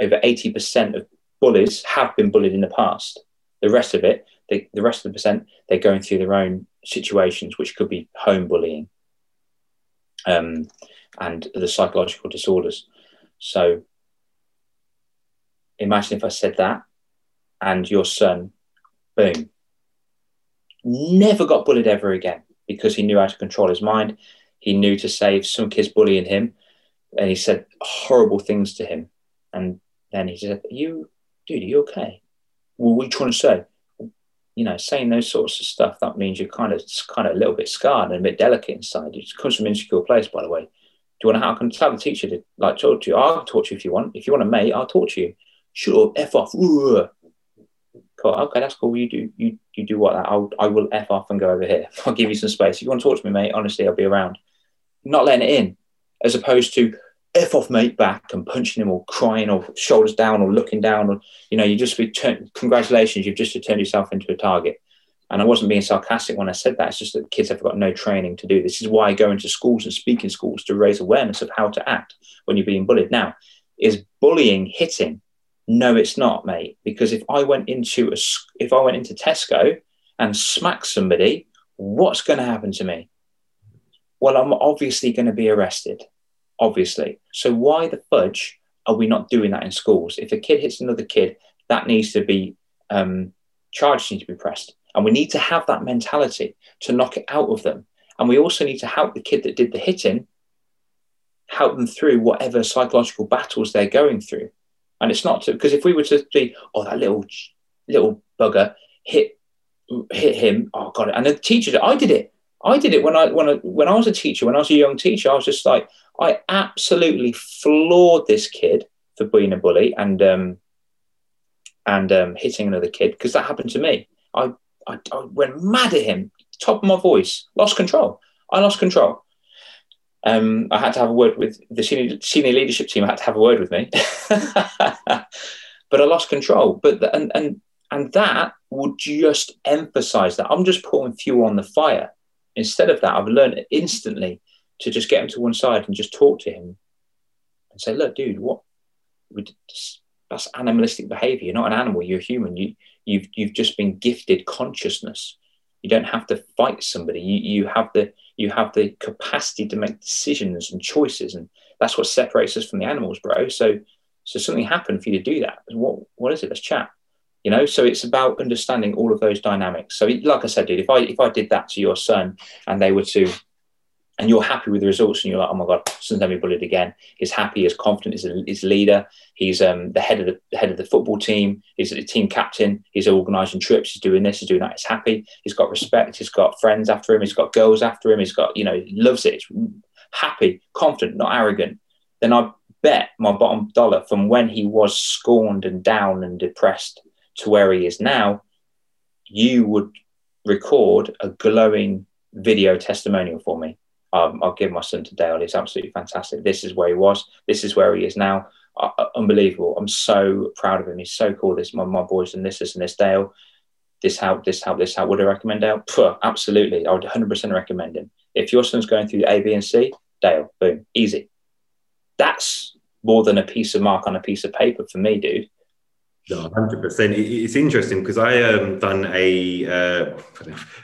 Over 80% of bullies have been bullied in the past. The rest of it, they, the rest of the percent, they're going through their own situations, which could be home bullying, um, and the psychological disorders. So imagine if I said that and your son, boom, never got bullied ever again because he knew how to control his mind. He knew to save some kids bullying him, and he said horrible things to him. And then he said, "You, dude, are you okay? What are you trying to say?" you know, saying those sorts of stuff, that means you're kind of kind of a little bit scarred and a bit delicate inside. It comes from an insecure place, by the way. Do you want to? I can tell the teacher to like talk to you. I'll talk to you if you want. If you want a mate, I'll talk to you. Shut up, f off. Cool. Okay, that's cool. You do you you do what that. I'll I will f off and go over here. [LAUGHS] I'll give you some space. If you want to talk to me, mate, honestly, I'll be around. Not letting it in, as opposed to f off mate back and punching him or crying or shoulders down or looking down or you know you just be turn, congratulations you've just turned yourself into a target. And i wasn't being sarcastic when i said that it's just that kids have got no training to do this. Is why i go into schools and speak in schools to raise awareness of how to act when you're being bullied. Now is bullying hitting? No it's not mate because if i went into a if i went into tesco and smacked somebody what's going to happen to me well i'm obviously going to be arrested obviously. So why the fudge are we not doing that in schools? If a kid hits another kid, that needs to be um, charges need to be pressed, and we need to have that mentality to knock it out of them. And we also need to help the kid that did the hitting, help them through whatever psychological battles they're going through. And it's not to because if we were to be, oh, that little little bugger hit hit him, oh god, and the teacher, I did it. I did it when I when I when I was a teacher, when I was a young teacher, I was just like, I absolutely floored this kid for being a bully and um, and um, hitting another kid because that happened to me. I, I, I went mad at him, top of my voice, lost control. I lost control. Um, I had to have a word with the senior, senior leadership team. I had to have a word with me, [LAUGHS] but I lost control. But the, and and and that would just emphasize that I'm just pouring fuel on the fire. Instead of that, I've learned instantly to just get him to one side and just talk to him and say, look, dude, what that's animalistic behavior. You're not an animal, you're a human. You you've you've just been gifted consciousness. You don't have to fight somebody. You you have the you have the capacity to make decisions and choices. And that's what separates us from the animals, bro. So so something happened for you to do that. What what is it? Let's chat. You know, so it's about understanding all of those dynamics. So, like I said, dude, if I if I did that to your son and they were to and you're happy with the results and you're like, oh my God, son's never bullied again. He's happy, he's confident, he's a, he's leader, he's um, the head of the, the, head of the football team, he's a team captain, he's organising trips, he's doing this, he's doing that, he's happy, he's got respect, he's got friends after him, he's got girls after him, he's got, you know, he loves it, he's happy, confident, not arrogant. Then I bet my bottom dollar from when he was scorned and down and depressed to where he is now, you would record a glowing video testimonial for me um, I'll give my son to Dale. It's absolutely fantastic. This is where he was. This is where he is now. Uh, uh unbelievable. I'm so proud of him. He's so cool. This my, my boys and this, this and this Dale. This help, this help, this help. Would I recommend Dale? Puh, absolutely. I would 100% recommend him. If your son's going through A, B, and C, Dale, boom, easy. that's more than a piece of mark on a piece of paper for me, dude. No, hundred percent. It's interesting because I um done a uh,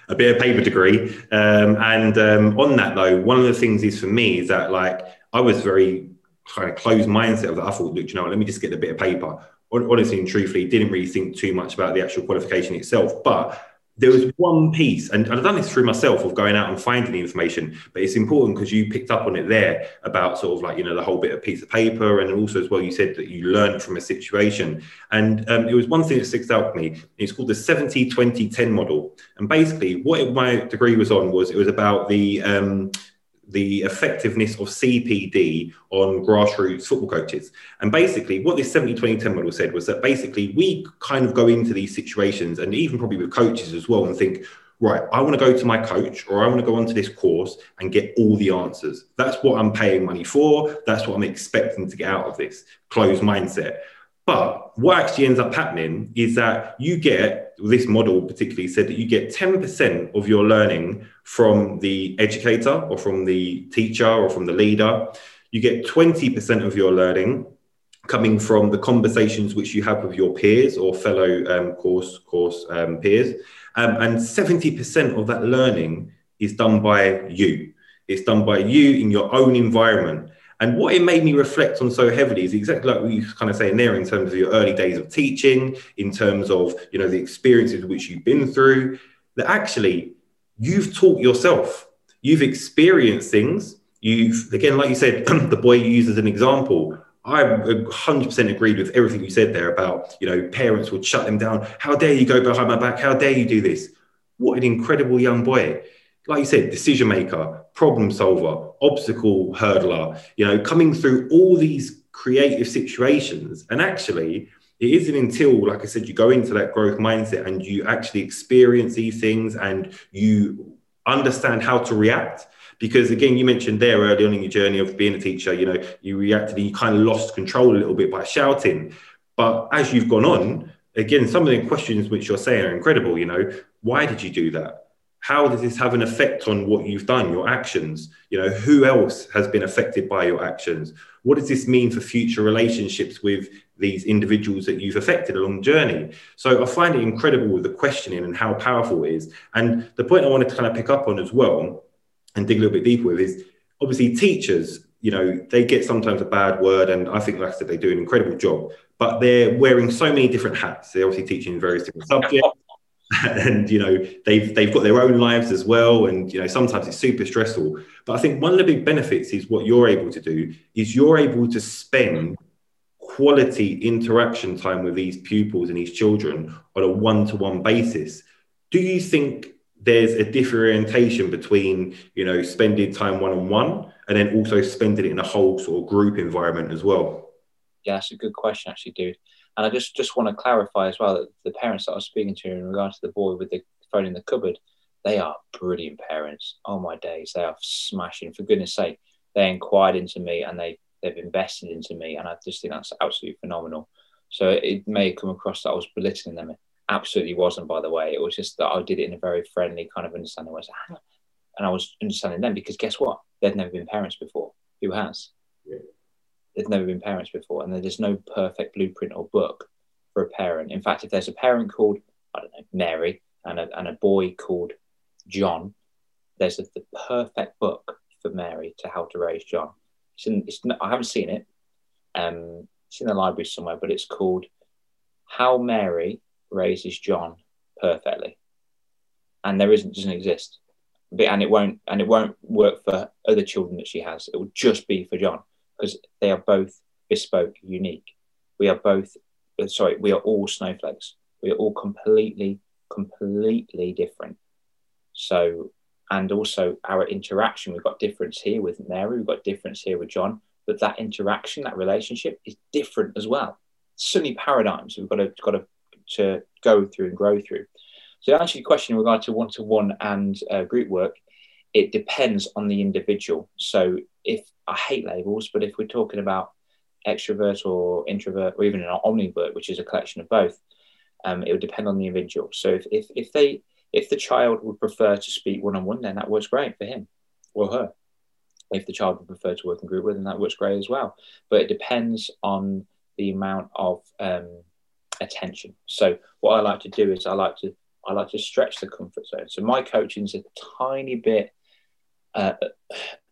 a bit of paper degree, um, and um, on that though, one of the things is for me is that like I was very kind of closed mindset of that. I thought, look, you know, let me just get a bit of paper. Honestly and truthfully, didn't really think too much about the actual qualification itself, but there was one piece, and I've done this through myself of going out and finding the information, but it's important because you picked up on it there about sort of like, you know, the whole bit of piece of paper. And also, as well, you said that you learned from a situation. And um, it was one thing that sticks out to me. It's called the 70 20 10 model. And basically, what my degree was on was it was about the, um, the effectiveness of CPD on grassroots football coaches. And basically, what this 70 20 10 model said was that basically we kind of go into these situations and even probably with coaches as well and think, right, I want to go to my coach or I want to go onto this course and get all the answers. That's what I'm paying money for. That's what I'm expecting to get out of this closed mindset. But what actually ends up happening is that you get this model, particularly said that you get 10% of your learning from the educator or from the teacher or from the leader. You get 20% of your learning coming from the conversations which you have with your peers or fellow um, course course um, peers, um, and 70% of that learning is done by you. It's done by you in your own environment. And what it made me reflect on so heavily is exactly like we kind of saying there in terms of your early days of teaching, in terms of you know the experiences which you've been through, that actually you've taught yourself, you've experienced things. You've again, like you said, [CLEARS THROAT] the boy you use as an example. I 100% agreed with everything you said there about, you know, parents would shut them down. How dare you go behind my back? How dare you do this? What an incredible young boy like you said, decision maker, problem solver, obstacle hurdler, you know, coming through all these creative situations. And actually, it isn't until, like I said, you go into that growth mindset and you actually experience these things and you understand how to react. Because again, you mentioned there early on in your journey of being a teacher, you know, you reacted and you kind of lost control a little bit by shouting. But as you've gone on, again, some of the questions which you're saying are incredible. You know, why did you do that? How does this have an effect on what you've done your actions? You know who else has been affected by your actions? What does this mean for future relationships with these individuals that you've affected along the journey? So i find it incredible with the questioning and how powerful it is. And the point i wanted to kind of pick up on as well and dig a little bit deeper with is obviously teachers you know they get sometimes a bad word and i think like i said they do an incredible job but they're wearing so many different hats. They're obviously teaching various different subjects [LAUGHS] and you know they've they've got their own lives as well. And you know sometimes it's super stressful. But i think one of the big benefits is what you're able to do is you're able to spend quality interaction time with these pupils and these children on a one-to-one basis. Do you think there's a differentiation between you know spending time one-on-one and then also spending it in a whole sort of group environment as well? Yeah that's a good question actually dude and I just, just want to clarify as well that the parents that I was speaking to in regard to the boy with the phone in the cupboard, they are brilliant parents. Oh my days, they are smashing. For goodness sake, they inquired into me and they they've invested into me, and I just think that's absolutely phenomenal. So it may come across that I was belittling them. It absolutely wasn't, by the way. It was just that I did it in a very friendly kind of understanding way. Ah, and I was understanding them because guess what? They'd never been parents before. Who has? Yeah they've never been parents before, and there's no perfect blueprint or book for a parent. In fact, if there's a parent called I don't know Mary and a, and a boy called John, there's a, the perfect book for Mary to how to raise John. It's in, it's, I haven't seen it. Um, it's in the library somewhere, but it's called How Mary Raises John Perfectly, and there isn't doesn't exist, and it won't and it won't work for other children that she has. It will just be for John because they are both bespoke, unique. We are both, uh, sorry, we are all snowflakes. We are all completely, completely different. So, and also our interaction, we've got difference here with Mary, we've got difference here with John, but that interaction, that relationship is different as well. Certainly paradigms we've got to, got to, to go through and grow through. So, to answer your question in regard to one to one and uh, group work, it depends on the individual. So, if I hate labels, but if we're talking about extrovert or introvert, or even an omnivert, which is a collection of both, um, it would depend on the individual. So if, if, if they if the child would prefer to speak one on one, then that works great for him or her. if the child would prefer to work in group with, then that works great as well. But it depends on the amount of um, attention. So what I like to do is I like to I like to stretch the comfort zone. So my coaching is a tiny bit uh,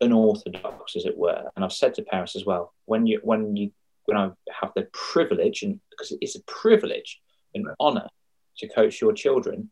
unorthodox, as it were. And I've said to parents as well, when you when you when I have the privilege, and because it is a privilege and honor to coach your children,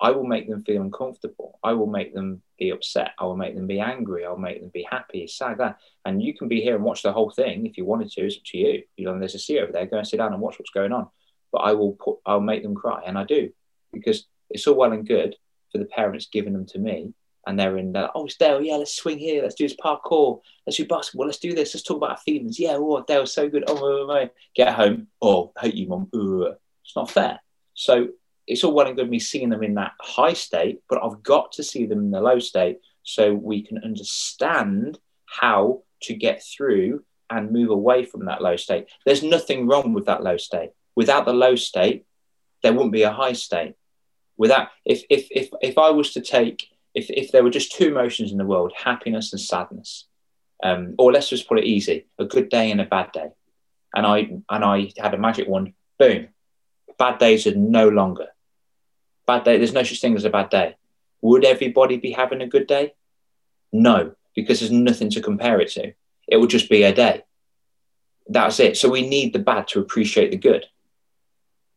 I will make them feel uncomfortable. I will make them be upset. I will make them be angry. I'll make them be happy, sad, that. And you can be here and watch the whole thing if you wanted to. It's up to you. You know, there's a seat over there. Go and sit down and watch what's going on. But I will put, I'll make them cry, and I do because it's all well and good for the parents giving them to me, and they're in there. Oh, it's Dale. Yeah, let's swing here. Let's do this parkour. Let's do basketball. Let's do this. Let's talk about our feelings. Yeah, oh, Dale's so good. Oh, oh, oh, oh, get home. Oh, hate you, mum. It's not fair. So it's all well and good me seeing them in that high state, but I've got to see them in the low state so we can understand how to get through and move away from that low state. There's nothing wrong with that low state. Without the low state, there wouldn't be a high state. Without if if if if I was to take if if there were just two emotions in the world, happiness and sadness, um, or let's just put it easy, a good day and a bad day, and I and I had a magic wand, boom, bad days are no longer bad day. There's no such thing as a bad day. Would everybody be having a good day? No, because there's nothing to compare it to. It would just be a day. That's it. So we need the bad to appreciate the good.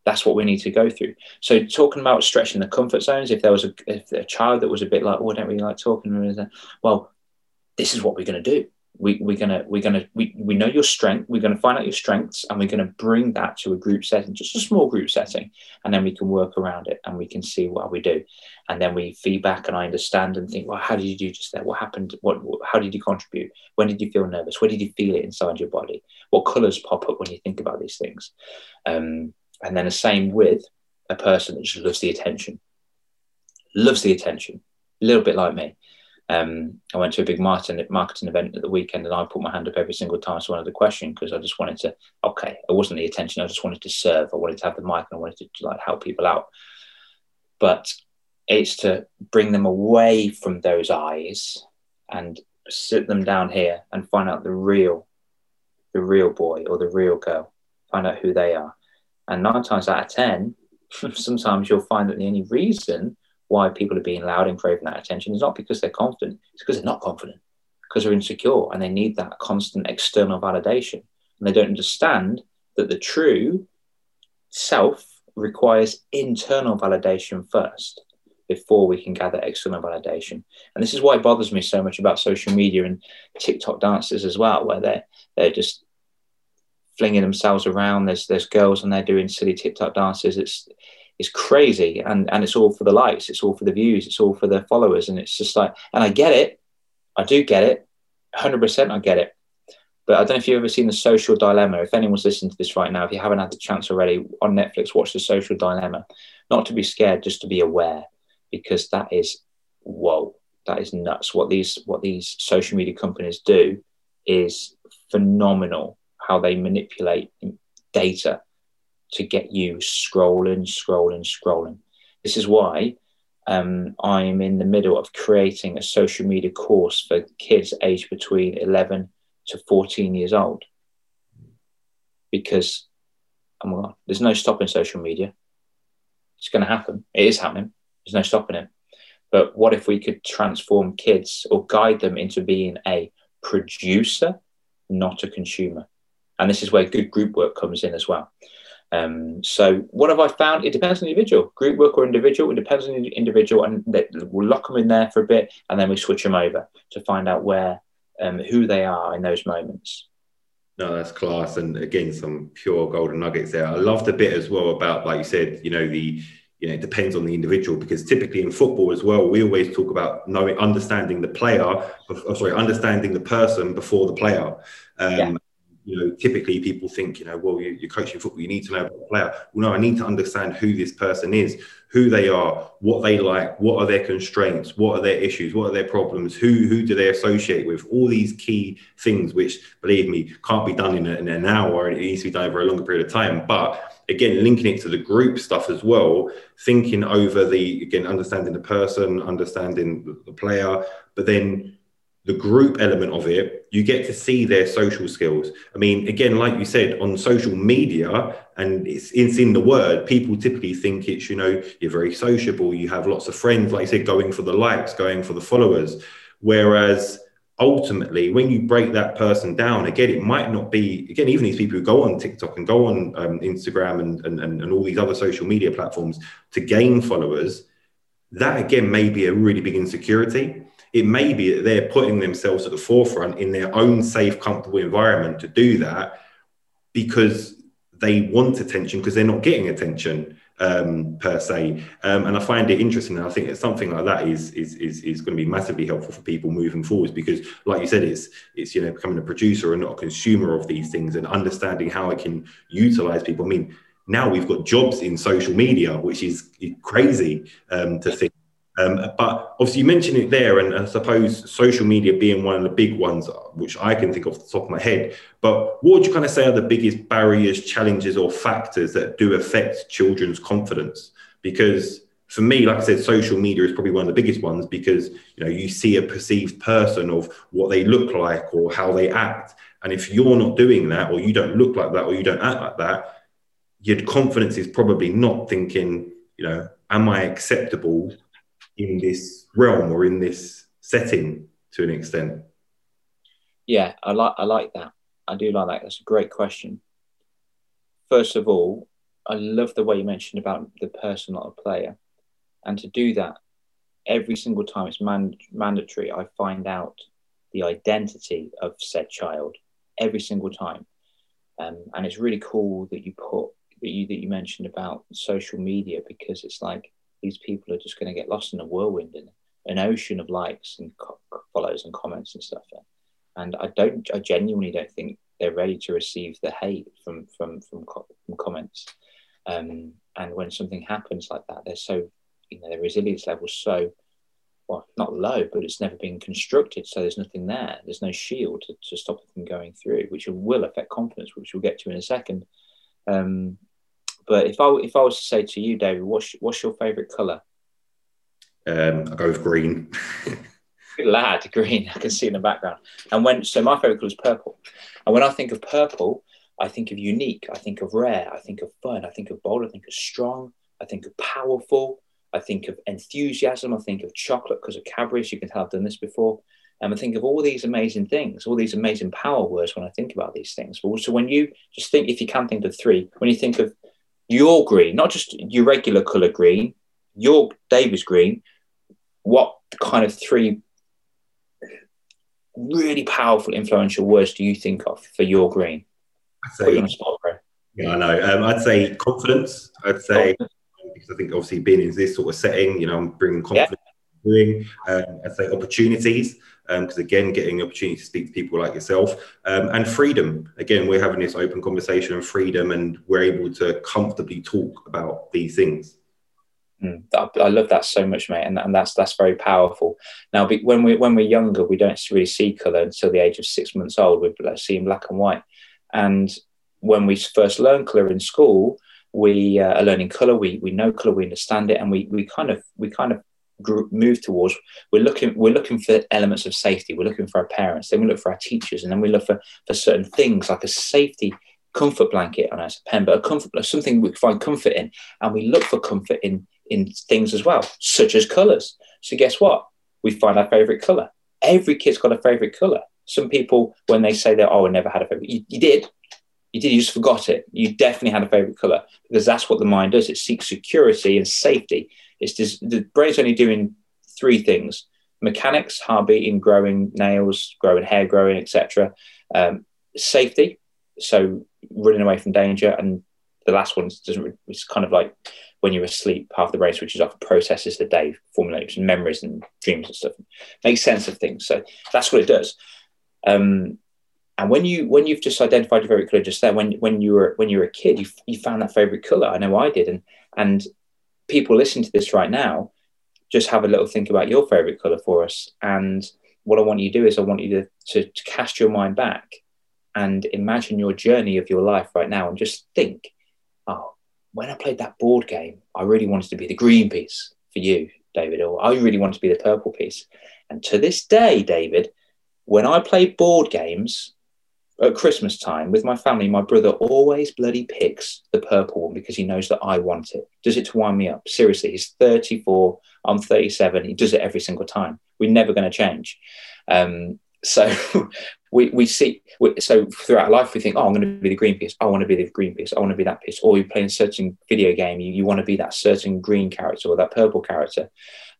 That's what we need to go through. So talking about stretching the comfort zones, if there was a, if a child that was a bit like, oh, I don't really like talking, well, this is what we're going to do. We, we're gonna we're gonna we, we know your strength we're gonna find out your strengths and we're gonna bring that to a group setting just a small group setting and then we can work around it and we can see what we do. And then we feedback and i understand and think well how did you do just there what happened? What how did you contribute? When did you feel nervous? Where did you feel it inside your body? What colors pop up when you think about these things? Um, and then the same with a person that just loves the attention loves the attention a little bit like me um, I went to a big marketing marketing event at the weekend, and I put my hand up every single time someone had a question because I just wanted to. Okay, it wasn't the attention. I just wanted to serve. I wanted to have the mic, and I wanted to like help people out. But it's to bring them away from those eyes and sit them down here and find out the real, the real boy or the real girl. Find out who they are, and nine times out of ten, [LAUGHS] sometimes you'll find that the only reason why people are being loud and craving that attention is not because they're confident, it's because they're not confident, because they're insecure and they need that constant external validation. And they don't understand that the true self requires internal validation first before we can gather external validation. And this is why it bothers me so much about social media and TikTok dances as well, where they're they're just flinging themselves around. There's there's girls and they're doing silly TikTok dances. It's is crazy. And and it's all for the likes. It's all for the views. It's all for the followers. And it's just like and i get it. I do get it. 100% i get it. But i don't know if you've ever seen the social dilemma. If anyone's listening to this right now if you haven't had the chance already on netflix watch the social dilemma. Not to be scared just to be aware because that is whoa that is nuts. What these what these social media companies do is phenomenal how they manipulate data to get you scrolling, scrolling, scrolling. This is why um, I'm in the middle of creating a social media course for kids aged between 11 to 14 years old. Because oh God, there's no stopping social media. It's going to happen. It is happening. There's no stopping it. But what if we could transform kids or guide them into being a producer, not a consumer? And this is where good group work comes in as well. Um, so what have I found? It depends on the individual, group work or individual. It depends on the individual, and we'll lock them in there for a bit, and then we switch them over to find out where um, who they are in those moments. No, that's class, and again, some pure golden nuggets there. I love the bit as well about, like you said, you know, the you know, it depends on the individual because typically in football as well, we always talk about knowing, understanding the player, oh, sorry, understanding the person before the player. Um, yeah you know, typically people think, you know, well, you, are coaching football, you need to know about the player. Well, no, I need to understand who this person is, who they are, what they like, what are their constraints, what are their issues, what are their problems, who who do they associate with, all these key things, which believe me, can't be done in, a, in an hour. and It needs to be done over a longer period of time. But again, linking it to the group stuff as well, thinking over the again, understanding the person, understanding the player, but then the group element of it, you get to see their social skills. I mean, again, like you said, on social media, and it's, it's in the word, people typically think it's, you know, you're very sociable, you have lots of friends, like I said, going for the likes, going for the followers. Whereas ultimately, when you break that person down, again, it might not be, again, even these people who go on TikTok and go on um, Instagram and, and, and all these other social media platforms to gain followers, that again may be a really big insecurity it may be that they're putting themselves at the forefront in their own safe, comfortable environment to do that because they want attention because they're not getting attention um, per se. Um, and I find it interesting. And I think it's something like that is, is, is, is going to be massively helpful for people moving forwards because like you said, it's, it's, you know, becoming a producer and not a consumer of these things and understanding how I can utilize people. I mean, now we've got jobs in social media, which is crazy um, to think um, but obviously, you mentioned it there, and I suppose social media being one of the big ones, which I can think off the top of my head. But what would you kind of say are the biggest barriers, challenges, or factors that do affect children's confidence? Because for me, like I said, social media is probably one of the biggest ones because you know you see a perceived person of what they look like or how they act, and if you're not doing that, or you don't look like that, or you don't act like that, your confidence is probably not thinking, you know, am I acceptable in this realm or in this setting to an extent? Yeah, I like I like that. I do like that. That's a great question. First of all, I love the way you mentioned about the person, not a player, and to do that every single time it's man- mandatory. I find out the identity of said child every single time, um, and it's really cool that you put that you that you mentioned about social media because it's like these people are just going to get lost in a whirlwind in an ocean of likes and co- follows and comments and stuff. And I don't, I genuinely don't think they're ready to receive the hate from from from, co- from comments. Um, and when something happens like that, they're so, you know, their resilience level so, well, not low, but it's never been constructed. So there's nothing there. There's no shield to, to stop it from going through, which will affect confidence, which we'll get to in a second. Um, but if I if I was to say to you, David, what's what's your favourite colour? Um, I go with green. Good lad, green. I can see in the background. And when so my favourite colour is purple. And when I think of purple, I think of unique. I think of rare. I think of fun. I think of bold. I think of strong. I think of powerful. I think of enthusiasm. I think of chocolate because of Cadbury. So you can tell I've done this before. And I think of all these amazing things, all these amazing power words when I think about these things. But also, when you just think, if you can think of three, when you think of your green, not just your regular color green, your David's green, what kind of three really powerful, influential words do you think of for your green? I'd say, spot, yeah, I know. Um, I'd say confidence. I'd say because I think obviously being in this sort of setting, you know, I'm bringing confidence. Yeah. Doing, um, I'd say opportunities because um, again, getting the opportunity to speak to people like yourself um, and freedom. Again, we're having this open conversation and freedom, and we're able to comfortably talk about these things. Mm, I love that so much, mate, and, and that's that's very powerful. Now, when we when we're younger, we don't really see color until the age of six months old. We're seeing black and white, and when we first learn color in school, we uh, are learning color. We we know color, we understand it, and we we kind of we kind of move towards we're looking we're looking for elements of safety. We're looking for our parents. Then we look for our teachers. And then we look for for certain things like a safety comfort blanket on us a pen but a comfort something we find comfort in. And we look for comfort in in things as well such as colors so guess what? We find our favorite color every kid's got a favorite color some people when they say that oh i never had a favorite you, you did. You did. You just forgot it. You definitely had a favorite color because that's what the mind does. It seeks security and safety it's just the brain's only doing three things: mechanics, heart beating, growing nails, growing hair, growing, etc. Um, safety, so running away from danger, and the last one doesn't. It's kind of like when you're asleep, half the brain switches off, processes the day, formulates memories and dreams and stuff, makes sense of things. So that's what it does. Um, and when you when you've just identified your favorite color just there, when when you were when you were a kid, you, you found that favorite color. I know I did, and and people listening to this right now, just have a little think about your favorite color for us. And what I want you to do is I want you to, to, to cast your mind back and imagine your journey of your life right now and just think, oh, when I played that board game, I really wanted to be the green piece for you, David, or I really wanted to be the purple piece. And to this day, David, when I play board games at Christmas time with my family, my brother always bloody picks the purple one because he knows that I want it. Does it to wind me up? Seriously, he's 34, I'm 37. He does it every single time. We're never going to change. Um, [LAUGHS] so we, we see, we, so throughout life, we think, oh, I'm going to be the green piece. I want to be the green piece. I want to be that piece. Or you're playing a certain video game, you, you want to be that certain green character or that purple character.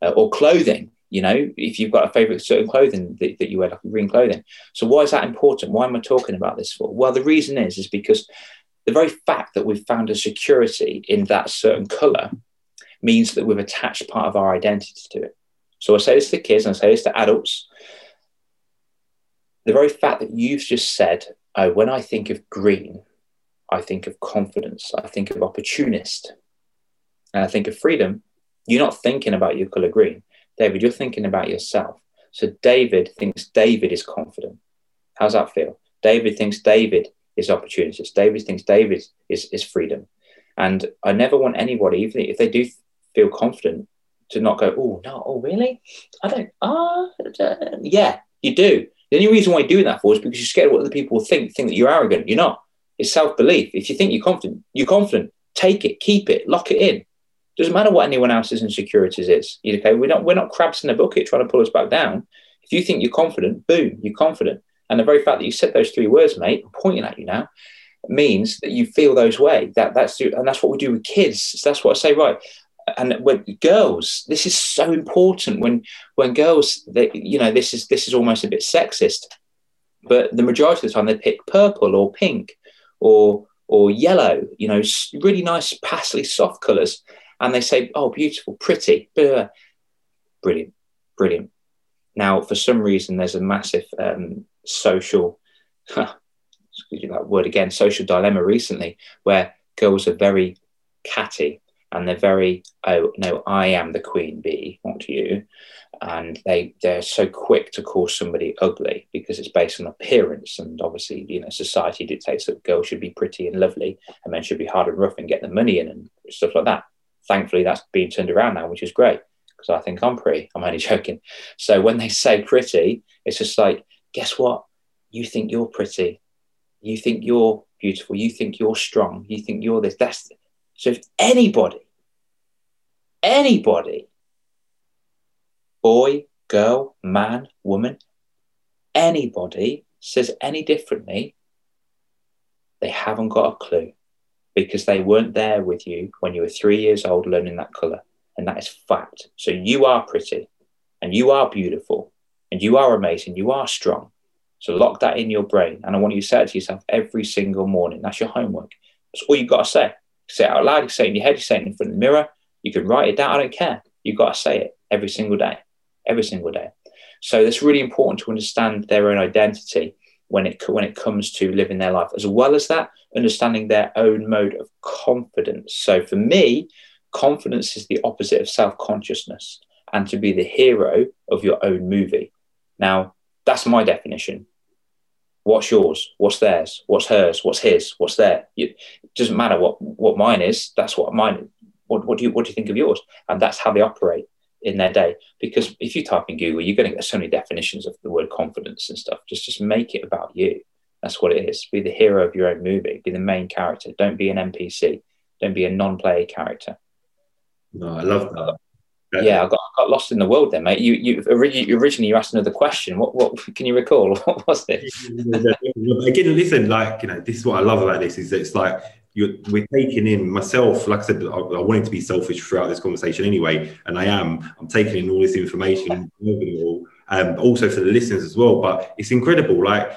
Uh, or clothing, you know, if you've got a favorite certain clothing that, that you wear, like green clothing. So why is that important? Why am I talking about this for? Well, the reason is, is because the very fact that we've found a security in that certain color means that we've attached part of our identity to it. So I say this to kids and I say this to adults the very fact that you've just said, oh, when I think of green, I think of confidence, I think of opportunist, and I think of freedom, you're not thinking about your color green. David, you're thinking about yourself. So David thinks David is confident. How's that feel? David thinks David is opportunist. David thinks David is, is freedom. And I never want anybody, even if they do feel confident, to not go, oh, no, oh, really? I don't, ah, uh, yeah, you do. The only reason why you're doing that for is because you're scared of what other people think, think that you're arrogant. You're not. It's self belief. If you think you're confident, you're confident. Take it, keep it, lock it in. Doesn't matter what anyone else's insecurities is. Okay, we're not we're not crabs in a bucket trying to pull us back down. If you think you're confident, boom, you're confident. And the very fact that you said those three words, mate, I'm pointing at you now, means that you feel those way. That that's and that's what we do with kids. So that's what I say. Right, and when girls, this is so important. When when girls, you know, this is this is almost a bit sexist, but the majority of the time they pick purple or pink or or yellow. You know, really nice, pastely soft colours, and they say, "Oh, beautiful, pretty, brilliant, brilliant." Now, for some reason, there's a massive um, social, [LAUGHS] excuse me, that word again, social dilemma recently, where girls are very catty and they're very oh no i am the queen bee not you. And they they're so quick to call somebody ugly because it's based on appearance and obviously you know society dictates that girls should be pretty and lovely and men should be hard and rough and get the money in and stuff like that thankfully that's being turned around now which is great because i think i'm pretty i'm only [LAUGHS] joking. So when they say pretty it's just like guess what? You think you're pretty. You think you're beautiful. You think you're strong. You think you're this. That's so if anybody, anybody, boy, girl, man, woman, anybody says any differently, they haven't got a clue because they weren't there with you when you were three years old learning that color. And that is fact. So you are pretty and you are beautiful and you are amazing. You are strong. So lock that in your brain. And I want you to say it to yourself every single morning. That's your homework. That's all you've got to say say it out loud, you say it in your head, you say it in front of the mirror, you can write it down. I don't care. You've got to say it every single day, every single day. So it's really important to understand their own identity when it when it comes to living their life, as well as that, understanding their own mode of confidence. So for me, confidence is the opposite of self consciousness, and to be the hero of your own movie. Now, that's my definition. What's yours? What's theirs? What's hers? What's his? What's there? It doesn't matter what what mine is. That's what mine. What, what do you what do you think of yours? And that's how they operate in their day. Because if you type in Google, you're going to get so many definitions of the word confidence and stuff. Just just make it about you. That's what it is. Be the hero of your own movie. Be the main character. Don't be an NPC. Don't be a non-player character. No, I love that. Yeah, I got, I got lost in the world there, mate. You, you originally you asked another question. What, what [LAUGHS] can you recall? [LAUGHS] What was this? [LAUGHS] Again, listen, like you know, this is what I love about this is it's like we're taking in myself. Like I said, I, I wanted to be selfish throughout this conversation anyway, and I am. I'm taking in all this information, um, also for the listeners as well. But it's incredible. Like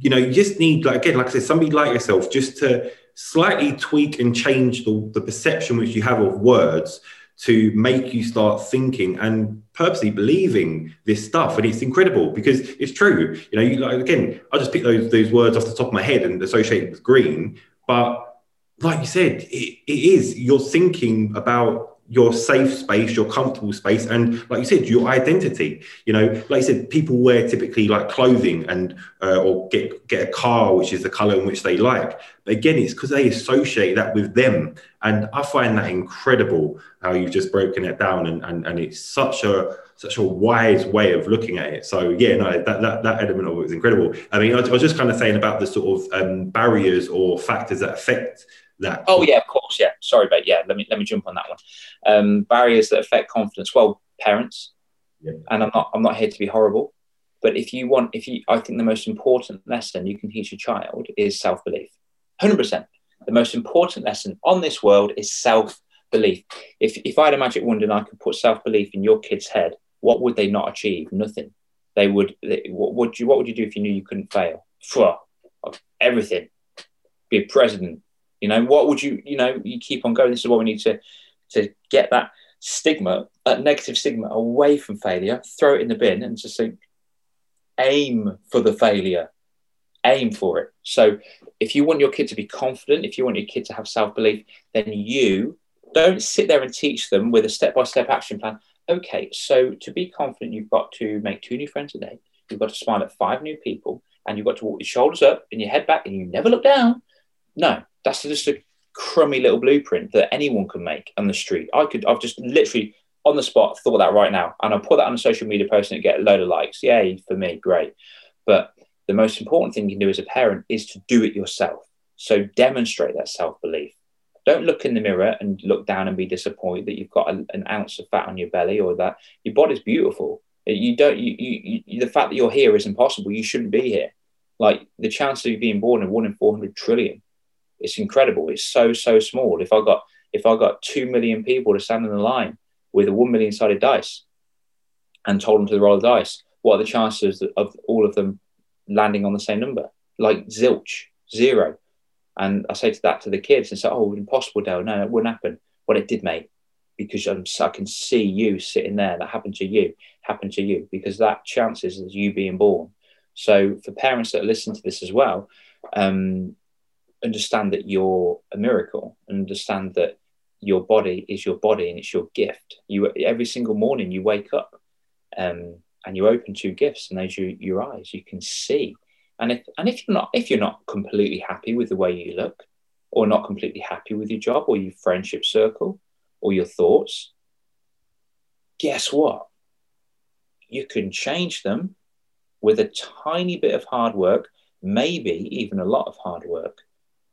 you know, you just need like again, like I said, somebody like yourself just to slightly tweak and change the, the perception which you have of words to make you start thinking and purposely believing this stuff. And it's incredible because it's true. You know, you, like, again, I just pick those those words off the top of my head and associate it with green. But like you said, it, it is you're thinking about your safe space, your comfortable space, and like you said, your identity. You know, like you said, people wear typically like clothing and uh, or get get a car which is the color in which they like. But again, it's because they associate that with them, and I find that incredible how you've just broken it down, and and, and it's such a such a wise way of looking at it. So yeah, no, that that, that element of it was incredible. I mean, I, I was just kind of saying about the sort of um, barriers or factors that affect that. Oh yeah, of course, yeah. Sorry, but yeah, let me let me jump on that one. Um, barriers that affect confidence. Well, parents, yeah. and I'm not I'm not here to be horrible, but if you want, if you, I think the most important lesson you can teach a child is self belief. Hundred percent. The most important lesson on this world is self belief. If if I had a magic wand and I could put self belief in your kid's head, what would they not achieve? Nothing. They would. They, what would you? What would you do if you knew you couldn't fail? For everything. Be a president, you know, what would you, you know, you keep on going. This is what we need to to get that stigma, that negative stigma away from failure, throw it in the bin and just think, aim for the failure. Aim for it. So if you want your kid to be confident, if you want your kid to have self-belief, then you don't sit there and teach them with a step-by-step action plan. Okay, so to be confident, you've got to make two new friends a day. You've got to smile at five new people, and you've got to walk your shoulders up and your head back, and you never look down. No, that's just a crummy little blueprint that anyone can make on the street. I could, I've just literally on the spot thought that right now, and I'll put that on a social media post and get a load of likes. Yay for me, great. But the most important thing you can do as a parent is to do it yourself. So demonstrate that self belief. Don't look in the mirror and look down and be disappointed that you've got a, an ounce of fat on your belly or that your body's beautiful. You don't. You, you, you, the fact that you're here is impossible. You shouldn't be here. Like the chance of you being born in one in four hundred trillion it's incredible. It's so so small. If I got if I got two million people to stand in the line with a one million sided dice and told them to roll the dice, what are the chances of all of them landing on the same number? Like zilch, zero. And I say to that to the kids and say, "Oh, impossible, Dale. No, it wouldn't happen." Well, it did, mate, because I'm, I can see you sitting there. That happened to you. Happened to you because that chances is you being born. So for parents that listen to this as well, um, understand that you're a miracle and understand that your body is your body and it's your gift. You every single morning you wake up um, and you open two gifts and those are your eyes. You can see. And if and if you're not if you're not completely happy with the way you look or not completely happy with your job or your friendship circle or your thoughts guess what? You can change them with a tiny bit of hard work maybe even a lot of hard work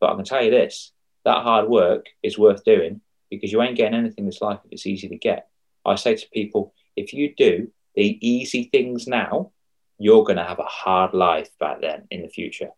but I can tell you this that hard work is worth doing because you ain't getting anything in this life if it's easy to get. I say to people, if you do the easy things now, you're going to have a hard life back then in the future.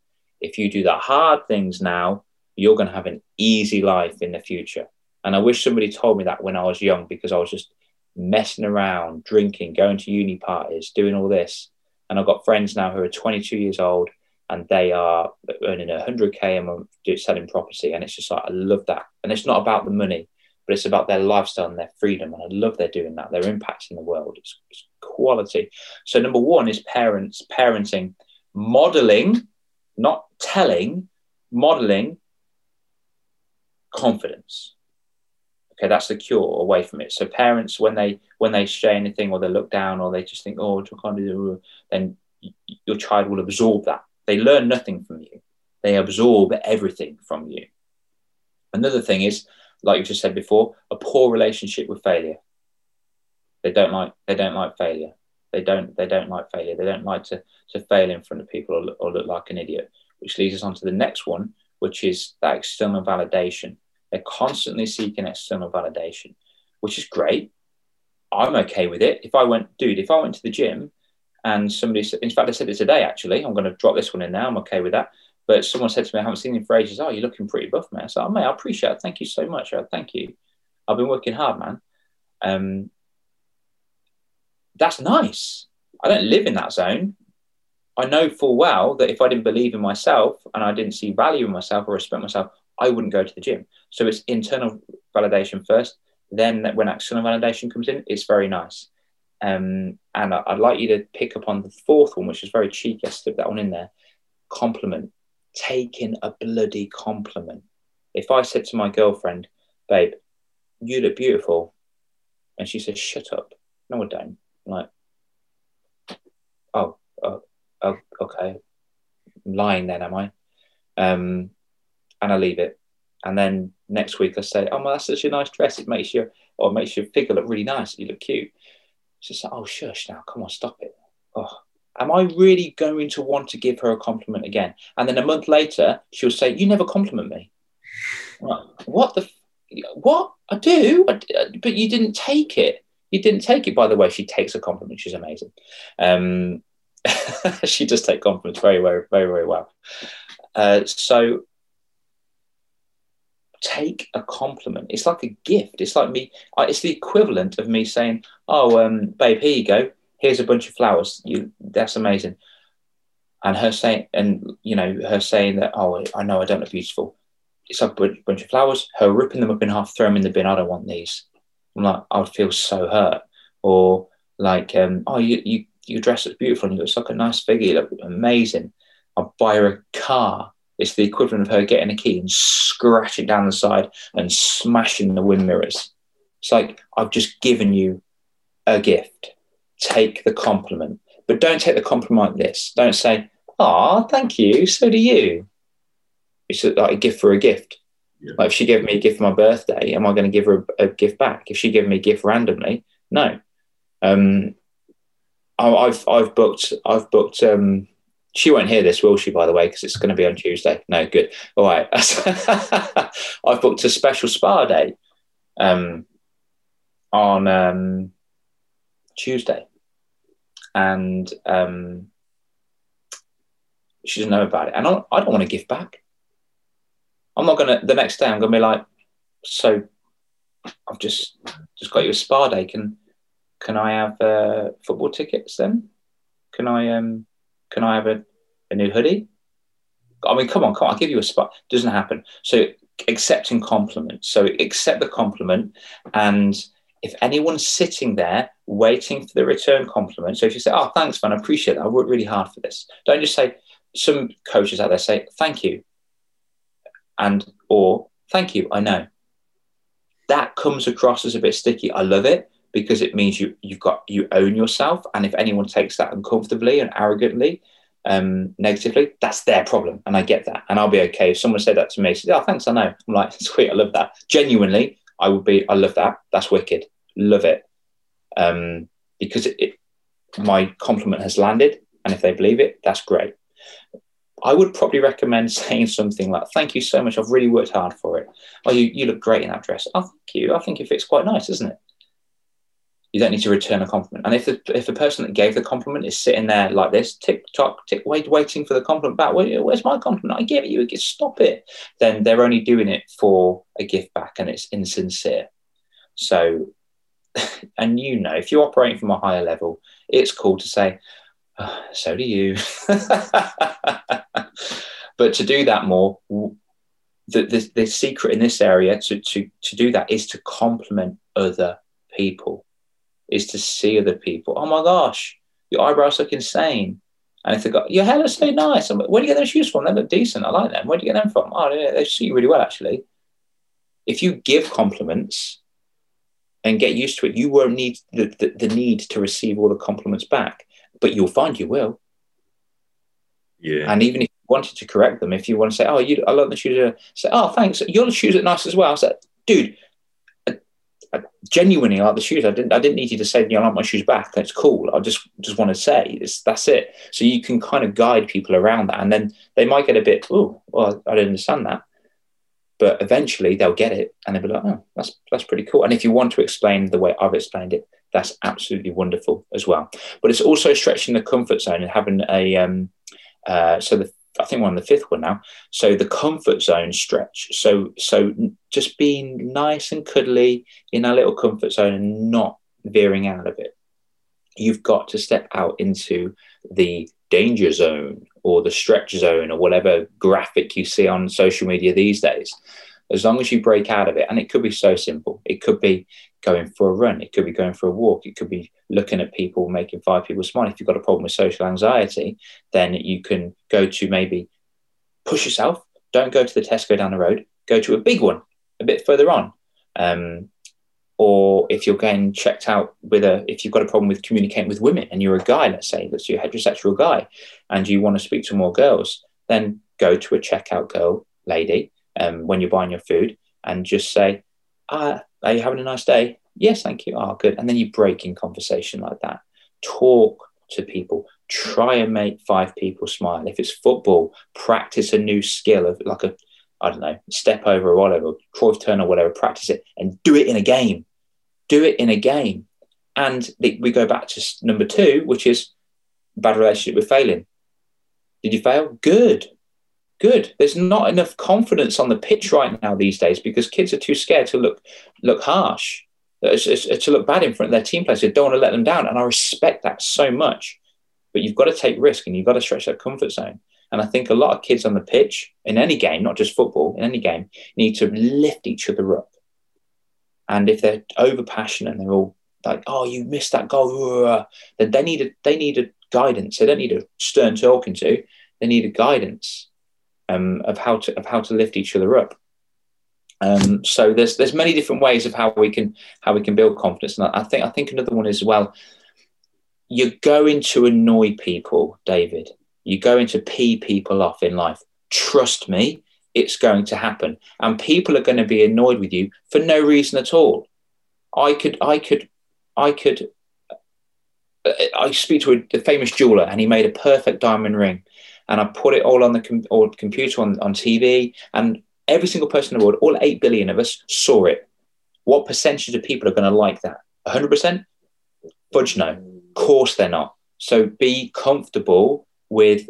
If you do the hard things now, you're going to have an easy life in the future. And I wish somebody told me that when I was young because I was just messing around, drinking, going to uni parties, doing all this. And I've got friends now who are 22 years old and they are earning 100k a month selling property and it's just like i love that. And it's not about the money but it's about their lifestyle and their freedom and i love they're doing that. They're impacting the world it's, it's quality. So number one is parents parenting modeling not telling modeling confidence. Okay that's the cure away from it. So parents when they when they say anything or they look down or they just think oh I can't do? then your child will absorb that they learn nothing from you. They absorb everything from you. Another thing is, like you just said before, a poor relationship with failure. They don't like they don't like failure. They don't they don't like failure. They don't like to to fail in front of people or or look like an idiot. Which leads us on to the next one, which is that external validation. They're constantly seeking external validation, which is great. I'm okay with it. If I went, dude, if I went to the gym and somebody, in fact, I said it today actually. I'm going to drop this one in now. I'm okay with that. But someone said to me, I haven't seen you for ages. Oh, you're looking pretty buff, man. So, oh, mate, I appreciate it. Thank you so much. Thank you. I've been working hard, man. Um, that's nice. I don't live in that zone. I know full well that if I didn't believe in myself and I didn't see value in myself or respect myself, I wouldn't go to the gym. So it's internal validation first. Then when external validation comes in, it's very nice. Um, and I'd like you to pick up on the fourth one, which is very cheeky. I slipped that one in there. Compliment. Taking a bloody compliment. If I said to my girlfriend, babe, you look beautiful, And she says, shut up. No, I don't. I'm like, oh, oh, oh, okay. I'm lying then, am I? Um, and I leave it. And then next week I say, oh, well, that's such a nice dress. It makes you, or it makes your figure look really nice. You look cute. She's like, oh, shush now. Come on, stop it. Oh, am I really going to want to give her a compliment again? And then a month later, she'll say, you never compliment me. What the, what? I do, I, but you didn't take it. You didn't take it. By the way, she takes a compliment. She's amazing. Um, [LAUGHS] she does take compliments very, very, very, very well. Uh, so take a compliment. It's like a gift. It's like me. It's the equivalent of me saying, "Oh, um, babe, here you go. Here's a bunch of flowers. You, that's amazing." And her saying, and you know, her saying that, "Oh, I know I don't look beautiful." It's a bunch of flowers. Her ripping them up in half, throw them in the bin. I don't want these. I'm like, I would feel so hurt. Or like, um, oh, you you you dress looks beautiful and you look like a nice figure. You look amazing. I'll buy her a car it's the equivalent of her getting a key and scratching down the side and smashing the wind mirrors. It's like, I've just given you a gift. Take the compliment. But don't take the compliment like this. Don't say, Ah, thank you. So do you. It's like a gift for a gift. Yeah. Like if she gave me a gift for my birthday, am I going to give her a, a gift back? If she gave me a gift randomly, no. Um, I've I've booked I've booked um, she won't hear this, will she, by the way, because it's going to be on Tuesday. No, good. All right. [LAUGHS] I've booked a special spa day um, on um, Tuesday. And um, she doesn't know about it. And I, I don't want to give back. I'm not going to, the next day, I'm going to be like, so I've just just got you a spa day. Can can I have uh, football tickets then? Can I um can I have a, a new hoodie? I mean, come on, come on, I'll give you a spot. Doesn't happen. So accepting compliments. So accept the compliment. And if anyone's sitting there waiting for the return compliment, so if you say, Oh, thanks, man, I appreciate that. I worked really hard for this. Don't just say, some coaches out there say, Thank you. And or thank you, I know. That comes across as a bit sticky. I love it because it means you you've got you own yourself. And if anyone takes that uncomfortably and arrogantly um, negatively that's their problem. And i get that. And i'll be okay. If someone said that to me said oh thanks i know. I'm like [LAUGHS] sweet i love that. Genuinely i would be i love that. That's wicked. Love it. Um, because it, it my compliment has landed. And if they believe it that's great. I would probably recommend [LAUGHS] saying something like, Thank you so much. I've really worked hard for it. Oh, you, you look great in that dress. Oh, thank you. I think it fits quite nice, isn't it? You don't need to return a compliment. And if the if the person that gave the compliment is sitting there like this, tick tock, tick, wait, waiting for the compliment back, Where, where's my compliment? I give it you, stop it. Then they're only doing it for a gift back, and it's insincere. So, [LAUGHS] and you know, if you're operating from a higher level, it's cool to say, oh, "So do you." [LAUGHS] but to do that more, the, the the secret in this area to to to do that is to compliment other people is to see other people. Oh my gosh, your eyebrows look insane. And if they go, your hair looks so nice. I'm like, where do you get those shoes from? They look decent. I like them. Where do you get them from? Oh, yeah, they suit you really well, actually. If you give compliments and get used to it, you won't need the, the, the need to receive all the compliments back, but you'll find you will. Yeah. And even if you wanted to correct them, if you want to say, "Oh, you, I love the shoes," say, "Oh, thanks, your shoes look nice as well." I said, "Dude, I genuinely like the shoes. I didn't I didn't need you to say, you know, I like my shoes back. That's cool. I just just want to say it's, that's it. So you can kind of guide people around that. And then they might get a bit, oh, well, I don't understand that. But eventually they'll get it and they'll be like, oh, that's that's pretty cool. And if you want to explain the way I've explained it, that's absolutely wonderful as well. But it's also stretching the comfort zone and having a um uh, so the I think we're on the fifth one now. So the comfort zone stretch. So so just being nice and cuddly in our little comfort zone and not veering out of it. You've got to step out into the danger zone or the stretch zone or whatever graphic you see on social media these days. As long as you break out of it, and it could be so simple. It could be going for a run. It could be going for a walk. It could be looking at people, making five people smile. If you've got a problem with social anxiety, then you can go to maybe push yourself. Don't go to the Tesco down the road. Go to a big one a bit further on. Um, or if you're getting checked out with a if you've got a problem with communicating with women and you're a guy let's say that you're a heterosexual guy and you want to speak to more girls then go to a checkout girl lady um, when you're buying your food and just say ah, are you having a nice day yes thank you oh good and then you break in conversation like that talk to people try and make five people smile if it's football practice a new skill of like a I don't know, step over or whatever, Cruyff turn or whatever, practice it and do it in a game. Do it in a game. And we go back to number two, which is bad relationship with failing. Did you fail? Good. Good. There's not enough confidence on the pitch right now these days because kids are too scared to look look harsh, uh, to look bad in front of their team players. They don't want to let them down. And I respect that so much. But you've got to take risk and you've got to stretch that comfort zone. And I think a lot of kids on the pitch in any game, not just football, in any game, need to lift each other up. And if they're over passionate and they're all like, "Oh, you missed that goal," then they need a they need a guidance. They don't need a stern talking to. They need a guidance um, of how to of how to lift each other up. Um, so there's there's many different ways of how we can how we can build confidence. And I think I think another one is well. You're going to annoy people, David. You're going to pee people off in life. Trust me, it's going to happen. And people are going to be annoyed with you for no reason at all. I could, I could, I could. I speak to a, a famous jeweler, and he made a perfect diamond ring, and I put it all on the com- or computer on, on TV, and every single person in the world, all eight billion of us, saw it. What percentage of people are going to like that? 100%? Fudge no. Of course they're not. So be comfortable with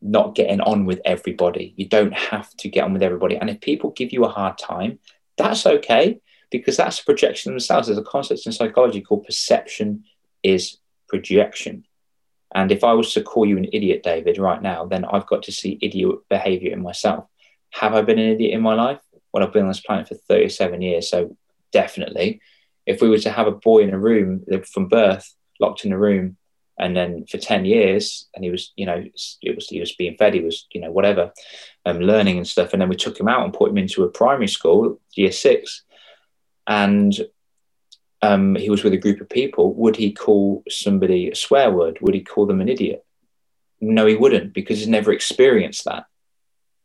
not getting on with everybody. You don't have to get on with everybody. And if people give you a hard time, that's okay because that's a projection themselves. There's a concept in psychology called perception is projection. And if I was to call you an idiot, David, right now, then I've got to see idiot behavior in myself. Have I been an idiot in my life? Well, I've been on this planet for 37 years. So definitely. If we were to have a boy in a room from birth, locked in a room, and then for 10 years and he was you know it was he was being fed he was you know whatever um, learning and stuff and then we took him out and put him into a primary school year six and um, he was with a group of people would he call somebody a swear word would he call them an idiot no he wouldn't because he's never experienced that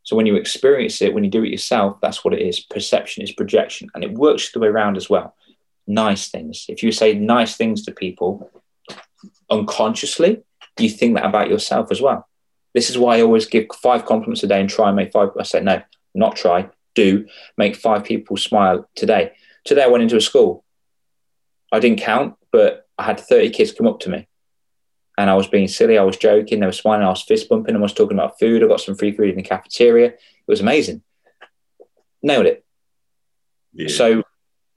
so when you experience it when you do it yourself that's what it is perception is projection and it works the way around as well nice things if you say nice things to people unconsciously, you think that about yourself as well. This is why I always give five compliments a day and try and make five. I say, no, not try, do make five people smile today. Today I went into a school. I didn't count, but I had 30 kids come up to me and I was being silly. I was joking. They were smiling. I was fist bumping. I was talking about food. I got some free food in the cafeteria. It was amazing. Nailed it. Yeah. So,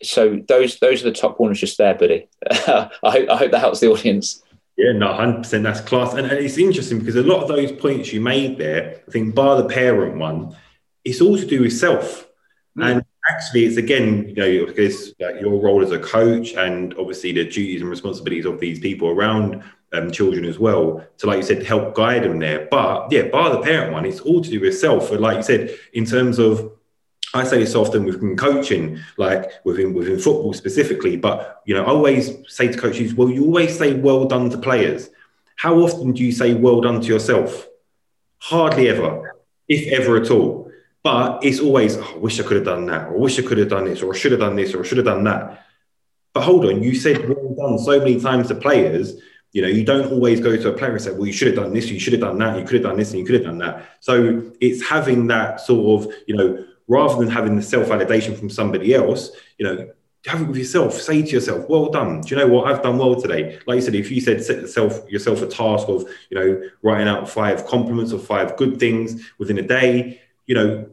so those those are the top corners just there, buddy. [LAUGHS] I hope I hope that helps the audience. Yeah, no, 100% that's class. And, and, it's interesting because a lot of those points you made there, I think, bar the parent one, it's all to do with self. Mm. And actually, it's again, you know, because your role as a coach and obviously the duties and responsibilities of these people around um, children as well to, like you said, help guide them there. But yeah, bar the parent one, it's all to do with self. And like you said, in terms of I say this often within coaching, like within within football specifically. But you know, I always say to coaches, well, you always say well done to players. How often do you say well done to yourself? Hardly ever, if ever at all. But it's always, oh, I wish I could have done that, or I wish I could have done this, or I should have done this, or I should have done that. But hold on, you said well done so many times to players. You know, you don't always go to a player and say, well, you should have done this, you should have done that, you could have done this, and you could have done that. So it's having that sort of, you know, rather than having the self validation from somebody else, you know, have it with yourself. Say to yourself, "Well done." Do you know what? I've done well today. Like you said, if you said set yourself yourself a task of, you know, writing out five compliments or five good things within a day, you know,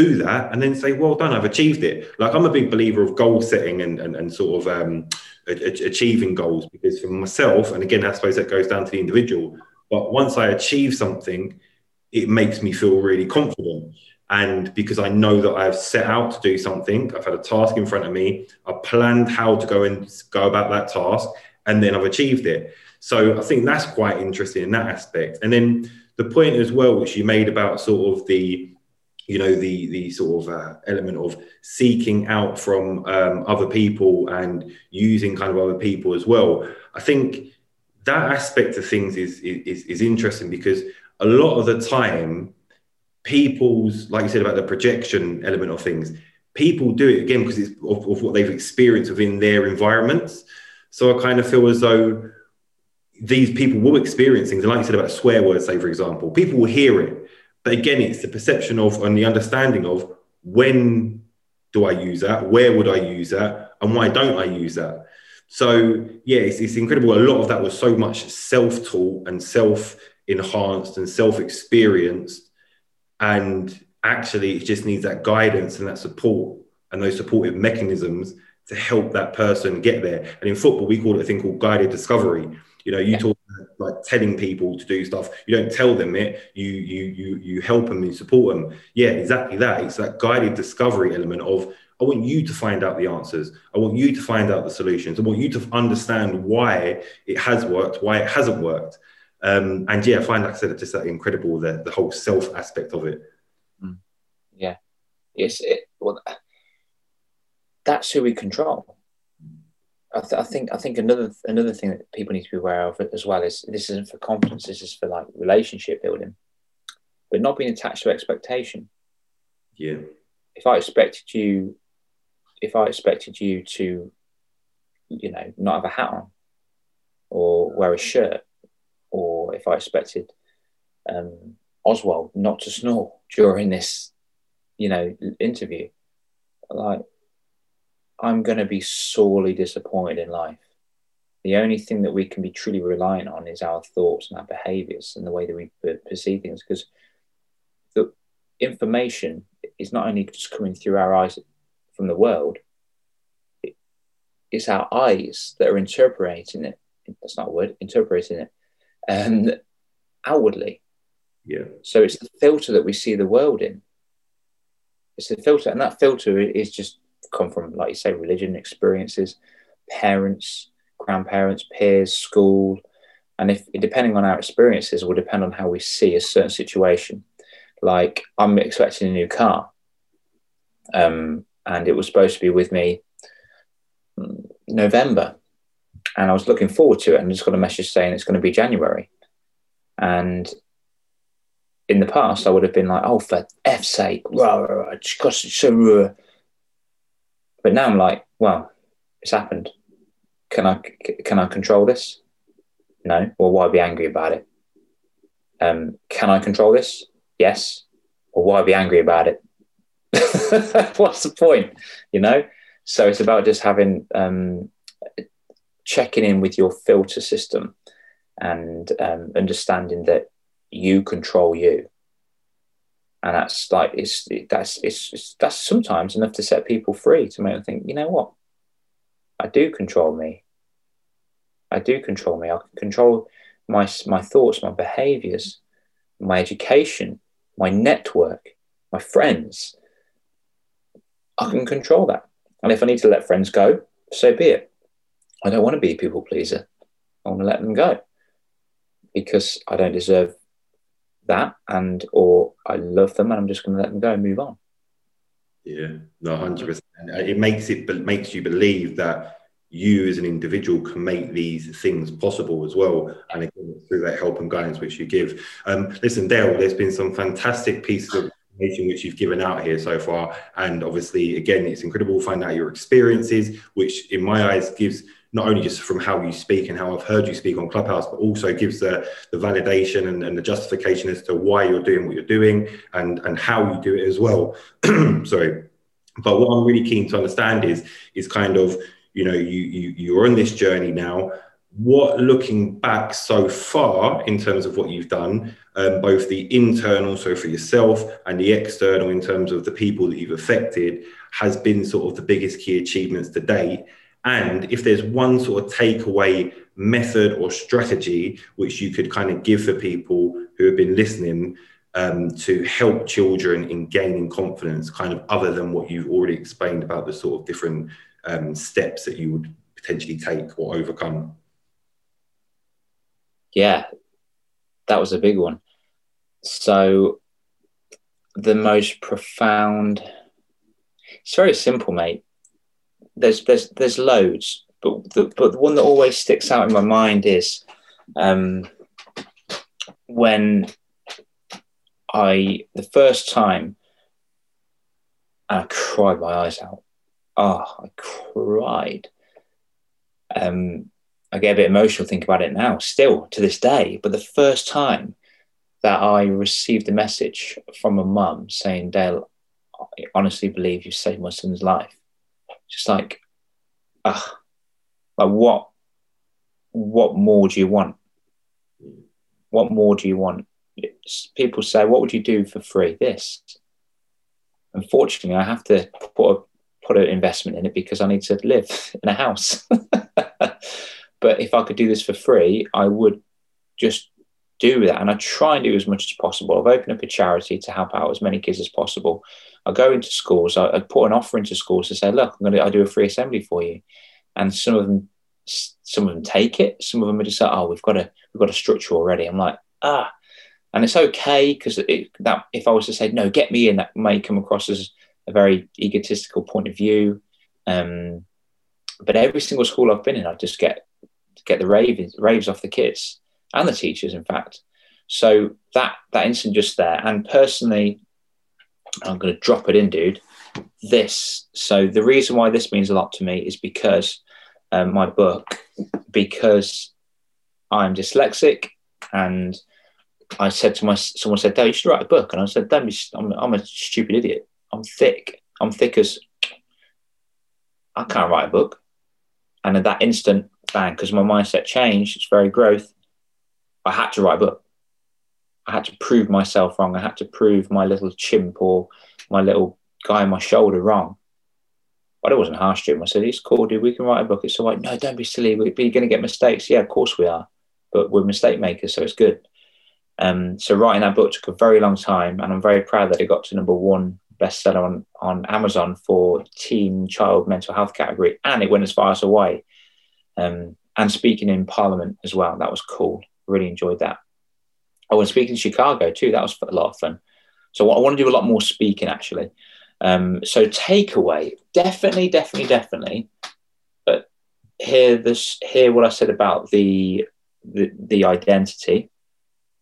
do that and then say, "Well done, I've achieved it." Like I'm a big believer of goal setting and and, and sort of um, achieving goals because for myself, and again, I suppose that goes down to the individual. But once I achieve something, it makes me feel really confident. And because I know that I've set out to do something, I've had a task in front of me, I've planned how to go and go about that task, and then I've achieved it. So I think that's quite interesting in that aspect. And then the point as well, which you made about sort of the you know the the sort of uh, element of seeking out from um, other people and using kind of other people as well. I think that aspect of things is is is interesting because a lot of the time people's like you said about the projection element of things people do it again because it's of, of what they've experienced within their environments. So i kind of feel as though these people will experience things. And like you said about swear words say for example people will hear it but again, it's the perception of and the understanding of when do I use that? Where would I use that? And why don't I use that? So yeah, it's, it's incredible. A lot of that was so much self-taught and self-enhanced and self-experienced. And actually it just needs that guidance and that support and those supportive mechanisms to help that person get there. And in football, we call it a thing called guided discovery. You know, you yeah. talk like telling people to do stuff. You don't tell them it. You you you you help them and support them. Yeah, exactly that. It's that guided discovery element of I want you to find out the answers. I want you to find out the solutions. I want you to understand why it has worked, why it hasn't worked. Um, and yeah, I find, like I said, just that incredible the the whole self aspect of it. Mm. Yeah, it's it, well, that's who we control. I, th- I, think I think another another thing that people need to be aware of as well is this isn't for confidence. This is for like relationship building, but not being attached to expectation. Yeah. If I expected you, if I expected you to, you know, not have a hat on, or wear a shirt, or if I expected um, Oswald not to snore during this, you know, interview, like I'm going to be sorely disappointed in life. The only thing that we can be truly reliant on is our thoughts and our behaviors and the way that we perceive things. Because the information is not only just coming through our eyes from the world, it's our eyes that are interpreting it. That's not a word, interpreting it and um, outwardly. Yeah. So it's the filter that we see the world in. It's the filter, and that filter is just come from, like you say, religion, experiences, parents, grandparents, peers, school. And if depending on our experiences will depend on how we see a certain situation. Like I'm expecting a new car. Um, and it was supposed to be with me November. And I was looking forward to it and just got a message saying it's going to be January. And in the past, I would have been like, oh, for F's sake, rah, rah, rah, so, but now I'm like, well, it's happened. Can I can I control this? No. Well, why be angry about it? Um, can I control this? Yes. Well, why be angry about it? [LAUGHS] What's the point? You know. So it's about just having um, checking in with your filter system and um, understanding that you control you and that's like it's that's it's, it's, that's sometimes enough to set people free to make them think you know what? I do control me. I do control me. I can control my my thoughts my behaviors my education my network my friends. I can control that. And if i need to let friends go so be it. I don't want to be a people pleaser. I want to let them go because i don't deserve that and or I love them and I'm just going to let them go and move on. Yeah, no, hundred percent. It makes it makes you believe that you as an individual can make these things possible as well, and again, through that help and guidance which you give. Um, listen, Dale, there's been some fantastic pieces of information which you've given out here so far, and obviously, again, it's incredible to find out your experiences, which in my eyes gives not only just from how you speak and how I've heard you speak on Clubhouse, but also gives the, the validation and, and the justification as to why you're doing what you're doing and, and how you do it as well. [CLEARS THROAT] Sorry. But what I'm really keen to understand is, is kind of, you know, you, you, you're on this journey now. What looking back so far in terms of what you've done, um, both the internal, so for yourself, and the external in terms of the people that you've affected, has been sort of the biggest key achievements to date and if there's one sort of takeaway method or strategy which you could kind of give for people who have been listening um, to help children in gaining confidence, kind of other than what you've already explained about the sort of different um, steps that you would potentially take or overcome? Yeah, that was a big one. So the most profound. It's very simple, mate. There's there's there's loads, but the, but the one that always sticks out in my mind is um, when I the first time I cried my eyes out. Oh, I cried. Um, I get a bit emotional thinking about it now, still to this day. But the first time that I received a message from a mum saying, Dale, I honestly believe you saved my son's life. Just like, ah, like what, what more do you want? What more do you want? It's, people say, what would you do for free? This. Unfortunately, I have to put a, put an investment in it because I need to live [LAUGHS] in a house. [LAUGHS] but if I could do this for free, I would just do that. And I try and do as much as possible. I've opened up a charity to help out as many kids as possible. I go into schools, I, I put an offer into schools to say, look, I'm going to I do a free assembly for you. And some of them some of them take it, some of them are just like, oh, we've got a we've got a structure already. I'm like, ah. And it's okay because that if I was to say no, get me in, that may come across as a very egotistical point of view. Um, but every single school I've been in, I just get get the raves raves off the kids and the teachers, in fact. So that that instant just there, and personally, I'm going to drop it in, dude. This. So the reason why this means a lot to me is because um, my book, because I'm dyslexic, and I said to my someone said, "Dad, you should write a book," and I said, "Don't be. I'm, I'm a stupid idiot. I'm thick. I'm thick as I can't write a book." And at that instant, bang, because my mindset changed. It's very growth. I had to write a book. I had to prove myself wrong. I had to prove my little chimp or my little guy on my shoulder wrong. But it wasn't harsh to him. I said, "It's cool, dude. We can write a book." It's all right. No, don't be silly. We're going to get mistakes. Yeah, of course we are. But we're mistake makers, so it's good. Um, so writing that book took a very long time, and I'm very proud that it got to number one bestseller on on Amazon for teen child mental health category, and it went as far as Hawaii. Um, and speaking in Parliament as well, that was cool. Really enjoyed that. I was speaking in Chicago too. That was a lot of fun. So I want to do a lot more speaking actually. Um, so takeaway, definitely, definitely, definitely. But hear this, hear what I said about the the, the identity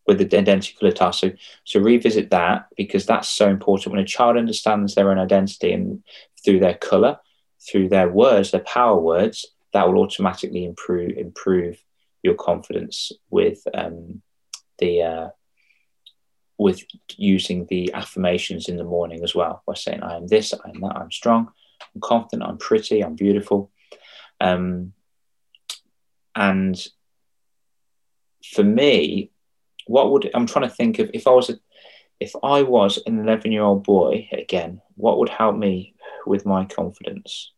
with the identity colour task. So, so revisit that because that's so important. When a child understands their own identity and through their colour, through their words, their power words, that will automatically improve improve your confidence with um, the uh, with using the affirmations in the morning as well by saying I am this, I am that, I'm strong, I'm confident, I'm pretty, I'm beautiful. Um, and for me, what would I'm trying to think of if I was a, if I was an 11 year old boy again, what would help me with my confidence?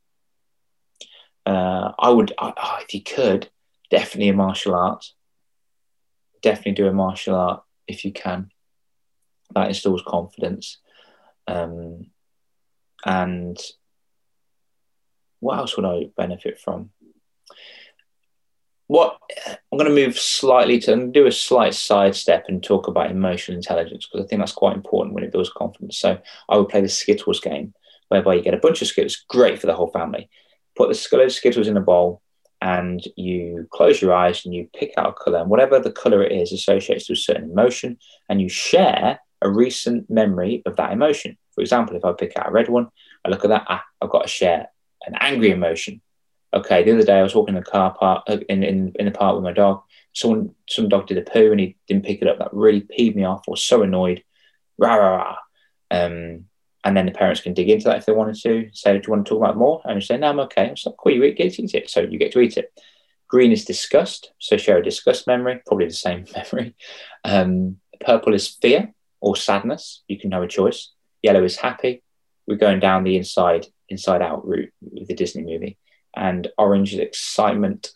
Uh, I would, I, if you could, definitely a martial art. Definitely do a martial art if you can. That instills confidence. Um, and what else would I benefit from? what I'm going to move slightly to and do a slight sidestep and talk about emotional intelligence because I think that's quite important when it builds confidence. So I would play the Skittles game, whereby you get a bunch of Skittles, great for the whole family. Put the Skittles in a bowl and you close your eyes and you pick out a color, and whatever the color it is associates to a certain emotion, and you share a recent memory of that emotion. For example, if I pick out a red one, I look at that, ah, I've got to share an angry emotion okay, the other day I was walking in the car park uh, in, in, in the park with my dog. Someone, some dog did a poo and he didn't pick it up. That really peeved me off. I was so annoyed. Rah, rah, rah. Um, and then the parents can dig into that if they wanted to. Say, do you want to talk about more? And you say, no, I'm okay. I was like, cool, you get to eat it. So you get to eat it. Green is disgust. So share a disgust memory, probably the same [LAUGHS] memory. Um, purple is fear or sadness. You can have a choice. Yellow is happy. We're going down the inside, inside out route with the Disney movie and orange is excitement.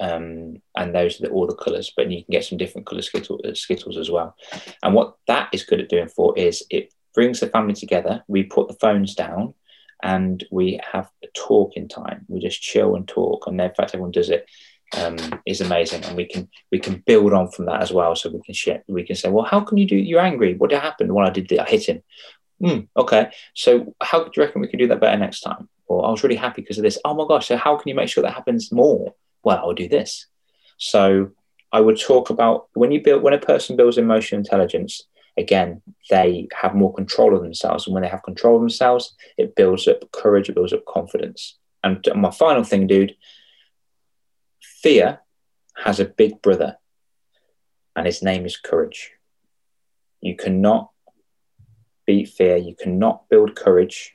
Um, and those are the, all the colors, but you can get some different color Skittles, uh, Skittles as well. And what that is good at doing for is it brings the family together. We put the phones down and we have a talking time. We just chill and talk. And in fact, everyone does it. um, is amazing, and we can we can build on from that as well. So we can share, we can say, well, how can you do? You're angry. What happened? When I did, I hit him. Mm, okay, so how do you reckon we can do that better next time? Or I was really happy because of this. Oh my gosh! So how can you make sure that happens more? Well, I'll do this. So I would talk about when you build when a person builds emotional intelligence. Again, they have more control of themselves, and when they have control of themselves, it builds up courage, it builds up confidence. And my final thing, dude, fear has a big brother, and his name is courage. You cannot beat fear, you cannot build courage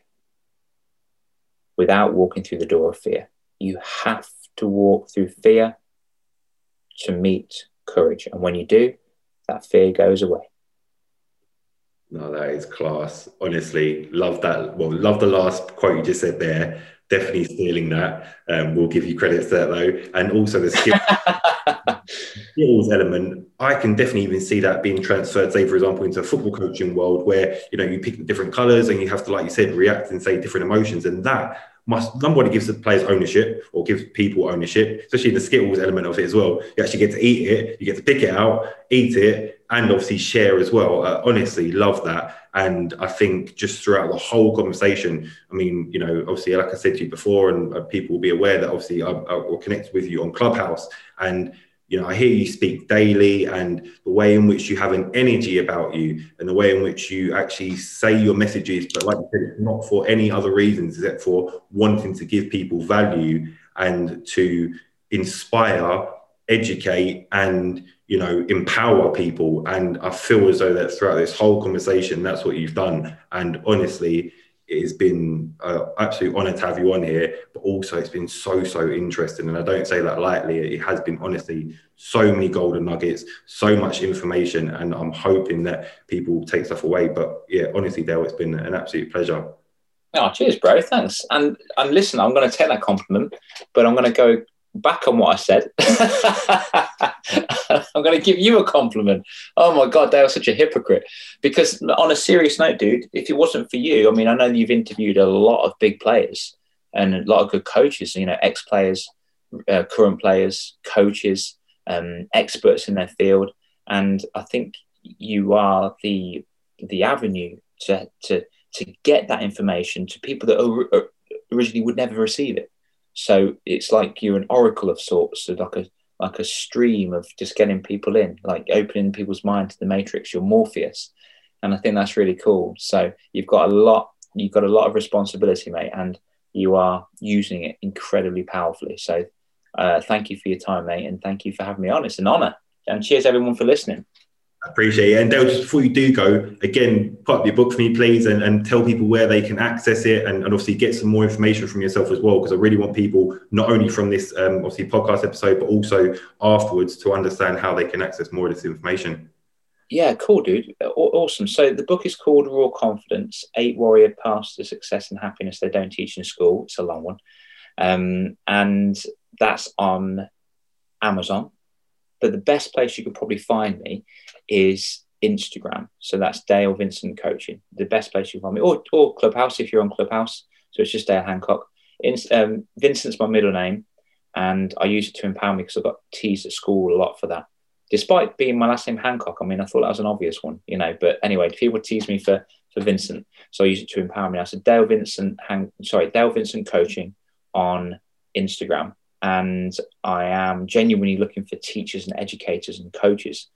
without walking through the door of fear. You have to walk through fear to meet courage. And when you do, that fear goes away. No, that is class. Honestly, love that. Well, love the last quote you just said there. Definitely stealing that. Um, we'll give you credits there though. And also the skill, [LAUGHS] Skittles element, I can definitely even see that being transferred, say, for example, into a football coaching world where, you know, you pick different colors and you have to, like you said, react and say different emotions. And that must somebody gives the players ownership or gives people ownership, especially the Skittles element of it as well. You actually get to eat it, you get to pick it out, eat it, and obviously share as well. Uh, honestly, love that. And I think just throughout the whole conversation, I mean, you know, obviously, like I said to you before, and uh, people will be aware that obviously I, I will connect with you on Clubhouse. And you know, I hear you speak daily and the way in which you have an energy about you and the way in which you actually say your messages, but like you said, it's not for any other reasons except for wanting to give people value and to inspire, educate, and you know, empower people. And I feel as though that throughout this whole conversation, that's what you've done. And honestly, it has been an absolute honor to have you on here, but also it's been so, so interesting. And I don't say that lightly. It has been honestly so many golden nuggets, so much information. And I'm hoping that people take stuff away. But yeah, honestly, Dale, it's been an absolute pleasure. Oh, cheers, bro. Thanks. And and listen, I'm going to take that compliment, but I'm going to go back on what I said. [LAUGHS] [LAUGHS] I'm going to give you a compliment. Oh my God, they are such a hypocrite. Because on a serious note, dude, if it wasn't for you, I mean, I know you've interviewed a lot of big players and a lot of good coaches, you know, ex players, uh, current players, coaches, um, experts in their field. And I think you are the the avenue to, to, to get that information to people that originally would never receive it. So it's like you're an oracle of sorts, so like a like a stream of just getting people in, like opening people's mind to the matrix. You're Morpheus, and I think that's really cool. So you've got a lot, you've got a lot of responsibility, mate, and you are using it incredibly powerfully. So uh, thank you for your time, mate, and thank you for having me on. It's an honor, and cheers everyone for listening. Appreciate it. And Dale, just before you do go, again, put up your book for me, please, and, and tell people where they can access it and, and obviously get some more information from yourself as well, because I really want people, not only from this um, obviously podcast episode, but also afterwards to understand how they can access more of this information. Yeah, cool, dude. Awesome. So the book is called Raw Confidence Eight Warrior Paths to Success and Happiness They Don't Teach in School. It's a long one. Um, and that's on Amazon. But the best place you could probably find me is Instagram. So that's Dale Vincent Coaching, the best place you can find me, or, or Clubhouse if you're on Clubhouse. So it's just Dale Hancock. In, um, Vincent's my middle name, and I use it to empower me because I got teased at school a lot for that. Despite being my last name Hancock, I mean, I thought that was an obvious one, you know. But anyway, people tease me for for Vincent, so I use it to empower me. I said Dale Vincent, Han- sorry, Dale Vincent Coaching on Instagram, and I am genuinely looking for teachers and educators and coaches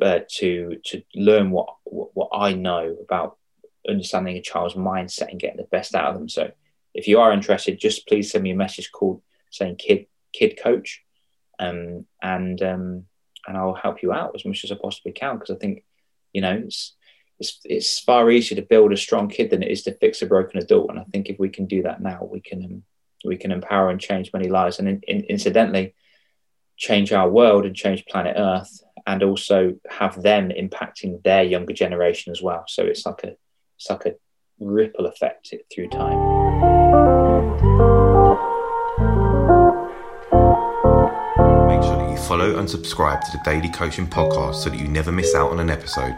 uh, to to learn what, what, I know about understanding a child's mindset and getting the best out of them. So if you are interested, just please send me a message called saying kid kid coach, um, and um, and I'll help you out as much as I possibly can because I think you know it's, it's it's far easier to build a strong kid than it is to fix a broken adult. And I think if we can do that now, we can um, we can empower and change many lives. And in, in, incidentally, change our world and change planet Earth, and also have them impacting their younger generation as well. So it's like a it's like a ripple effect through time. Make sure that you follow and subscribe to the Daily Coaching Podcast so that you never miss out on an episode.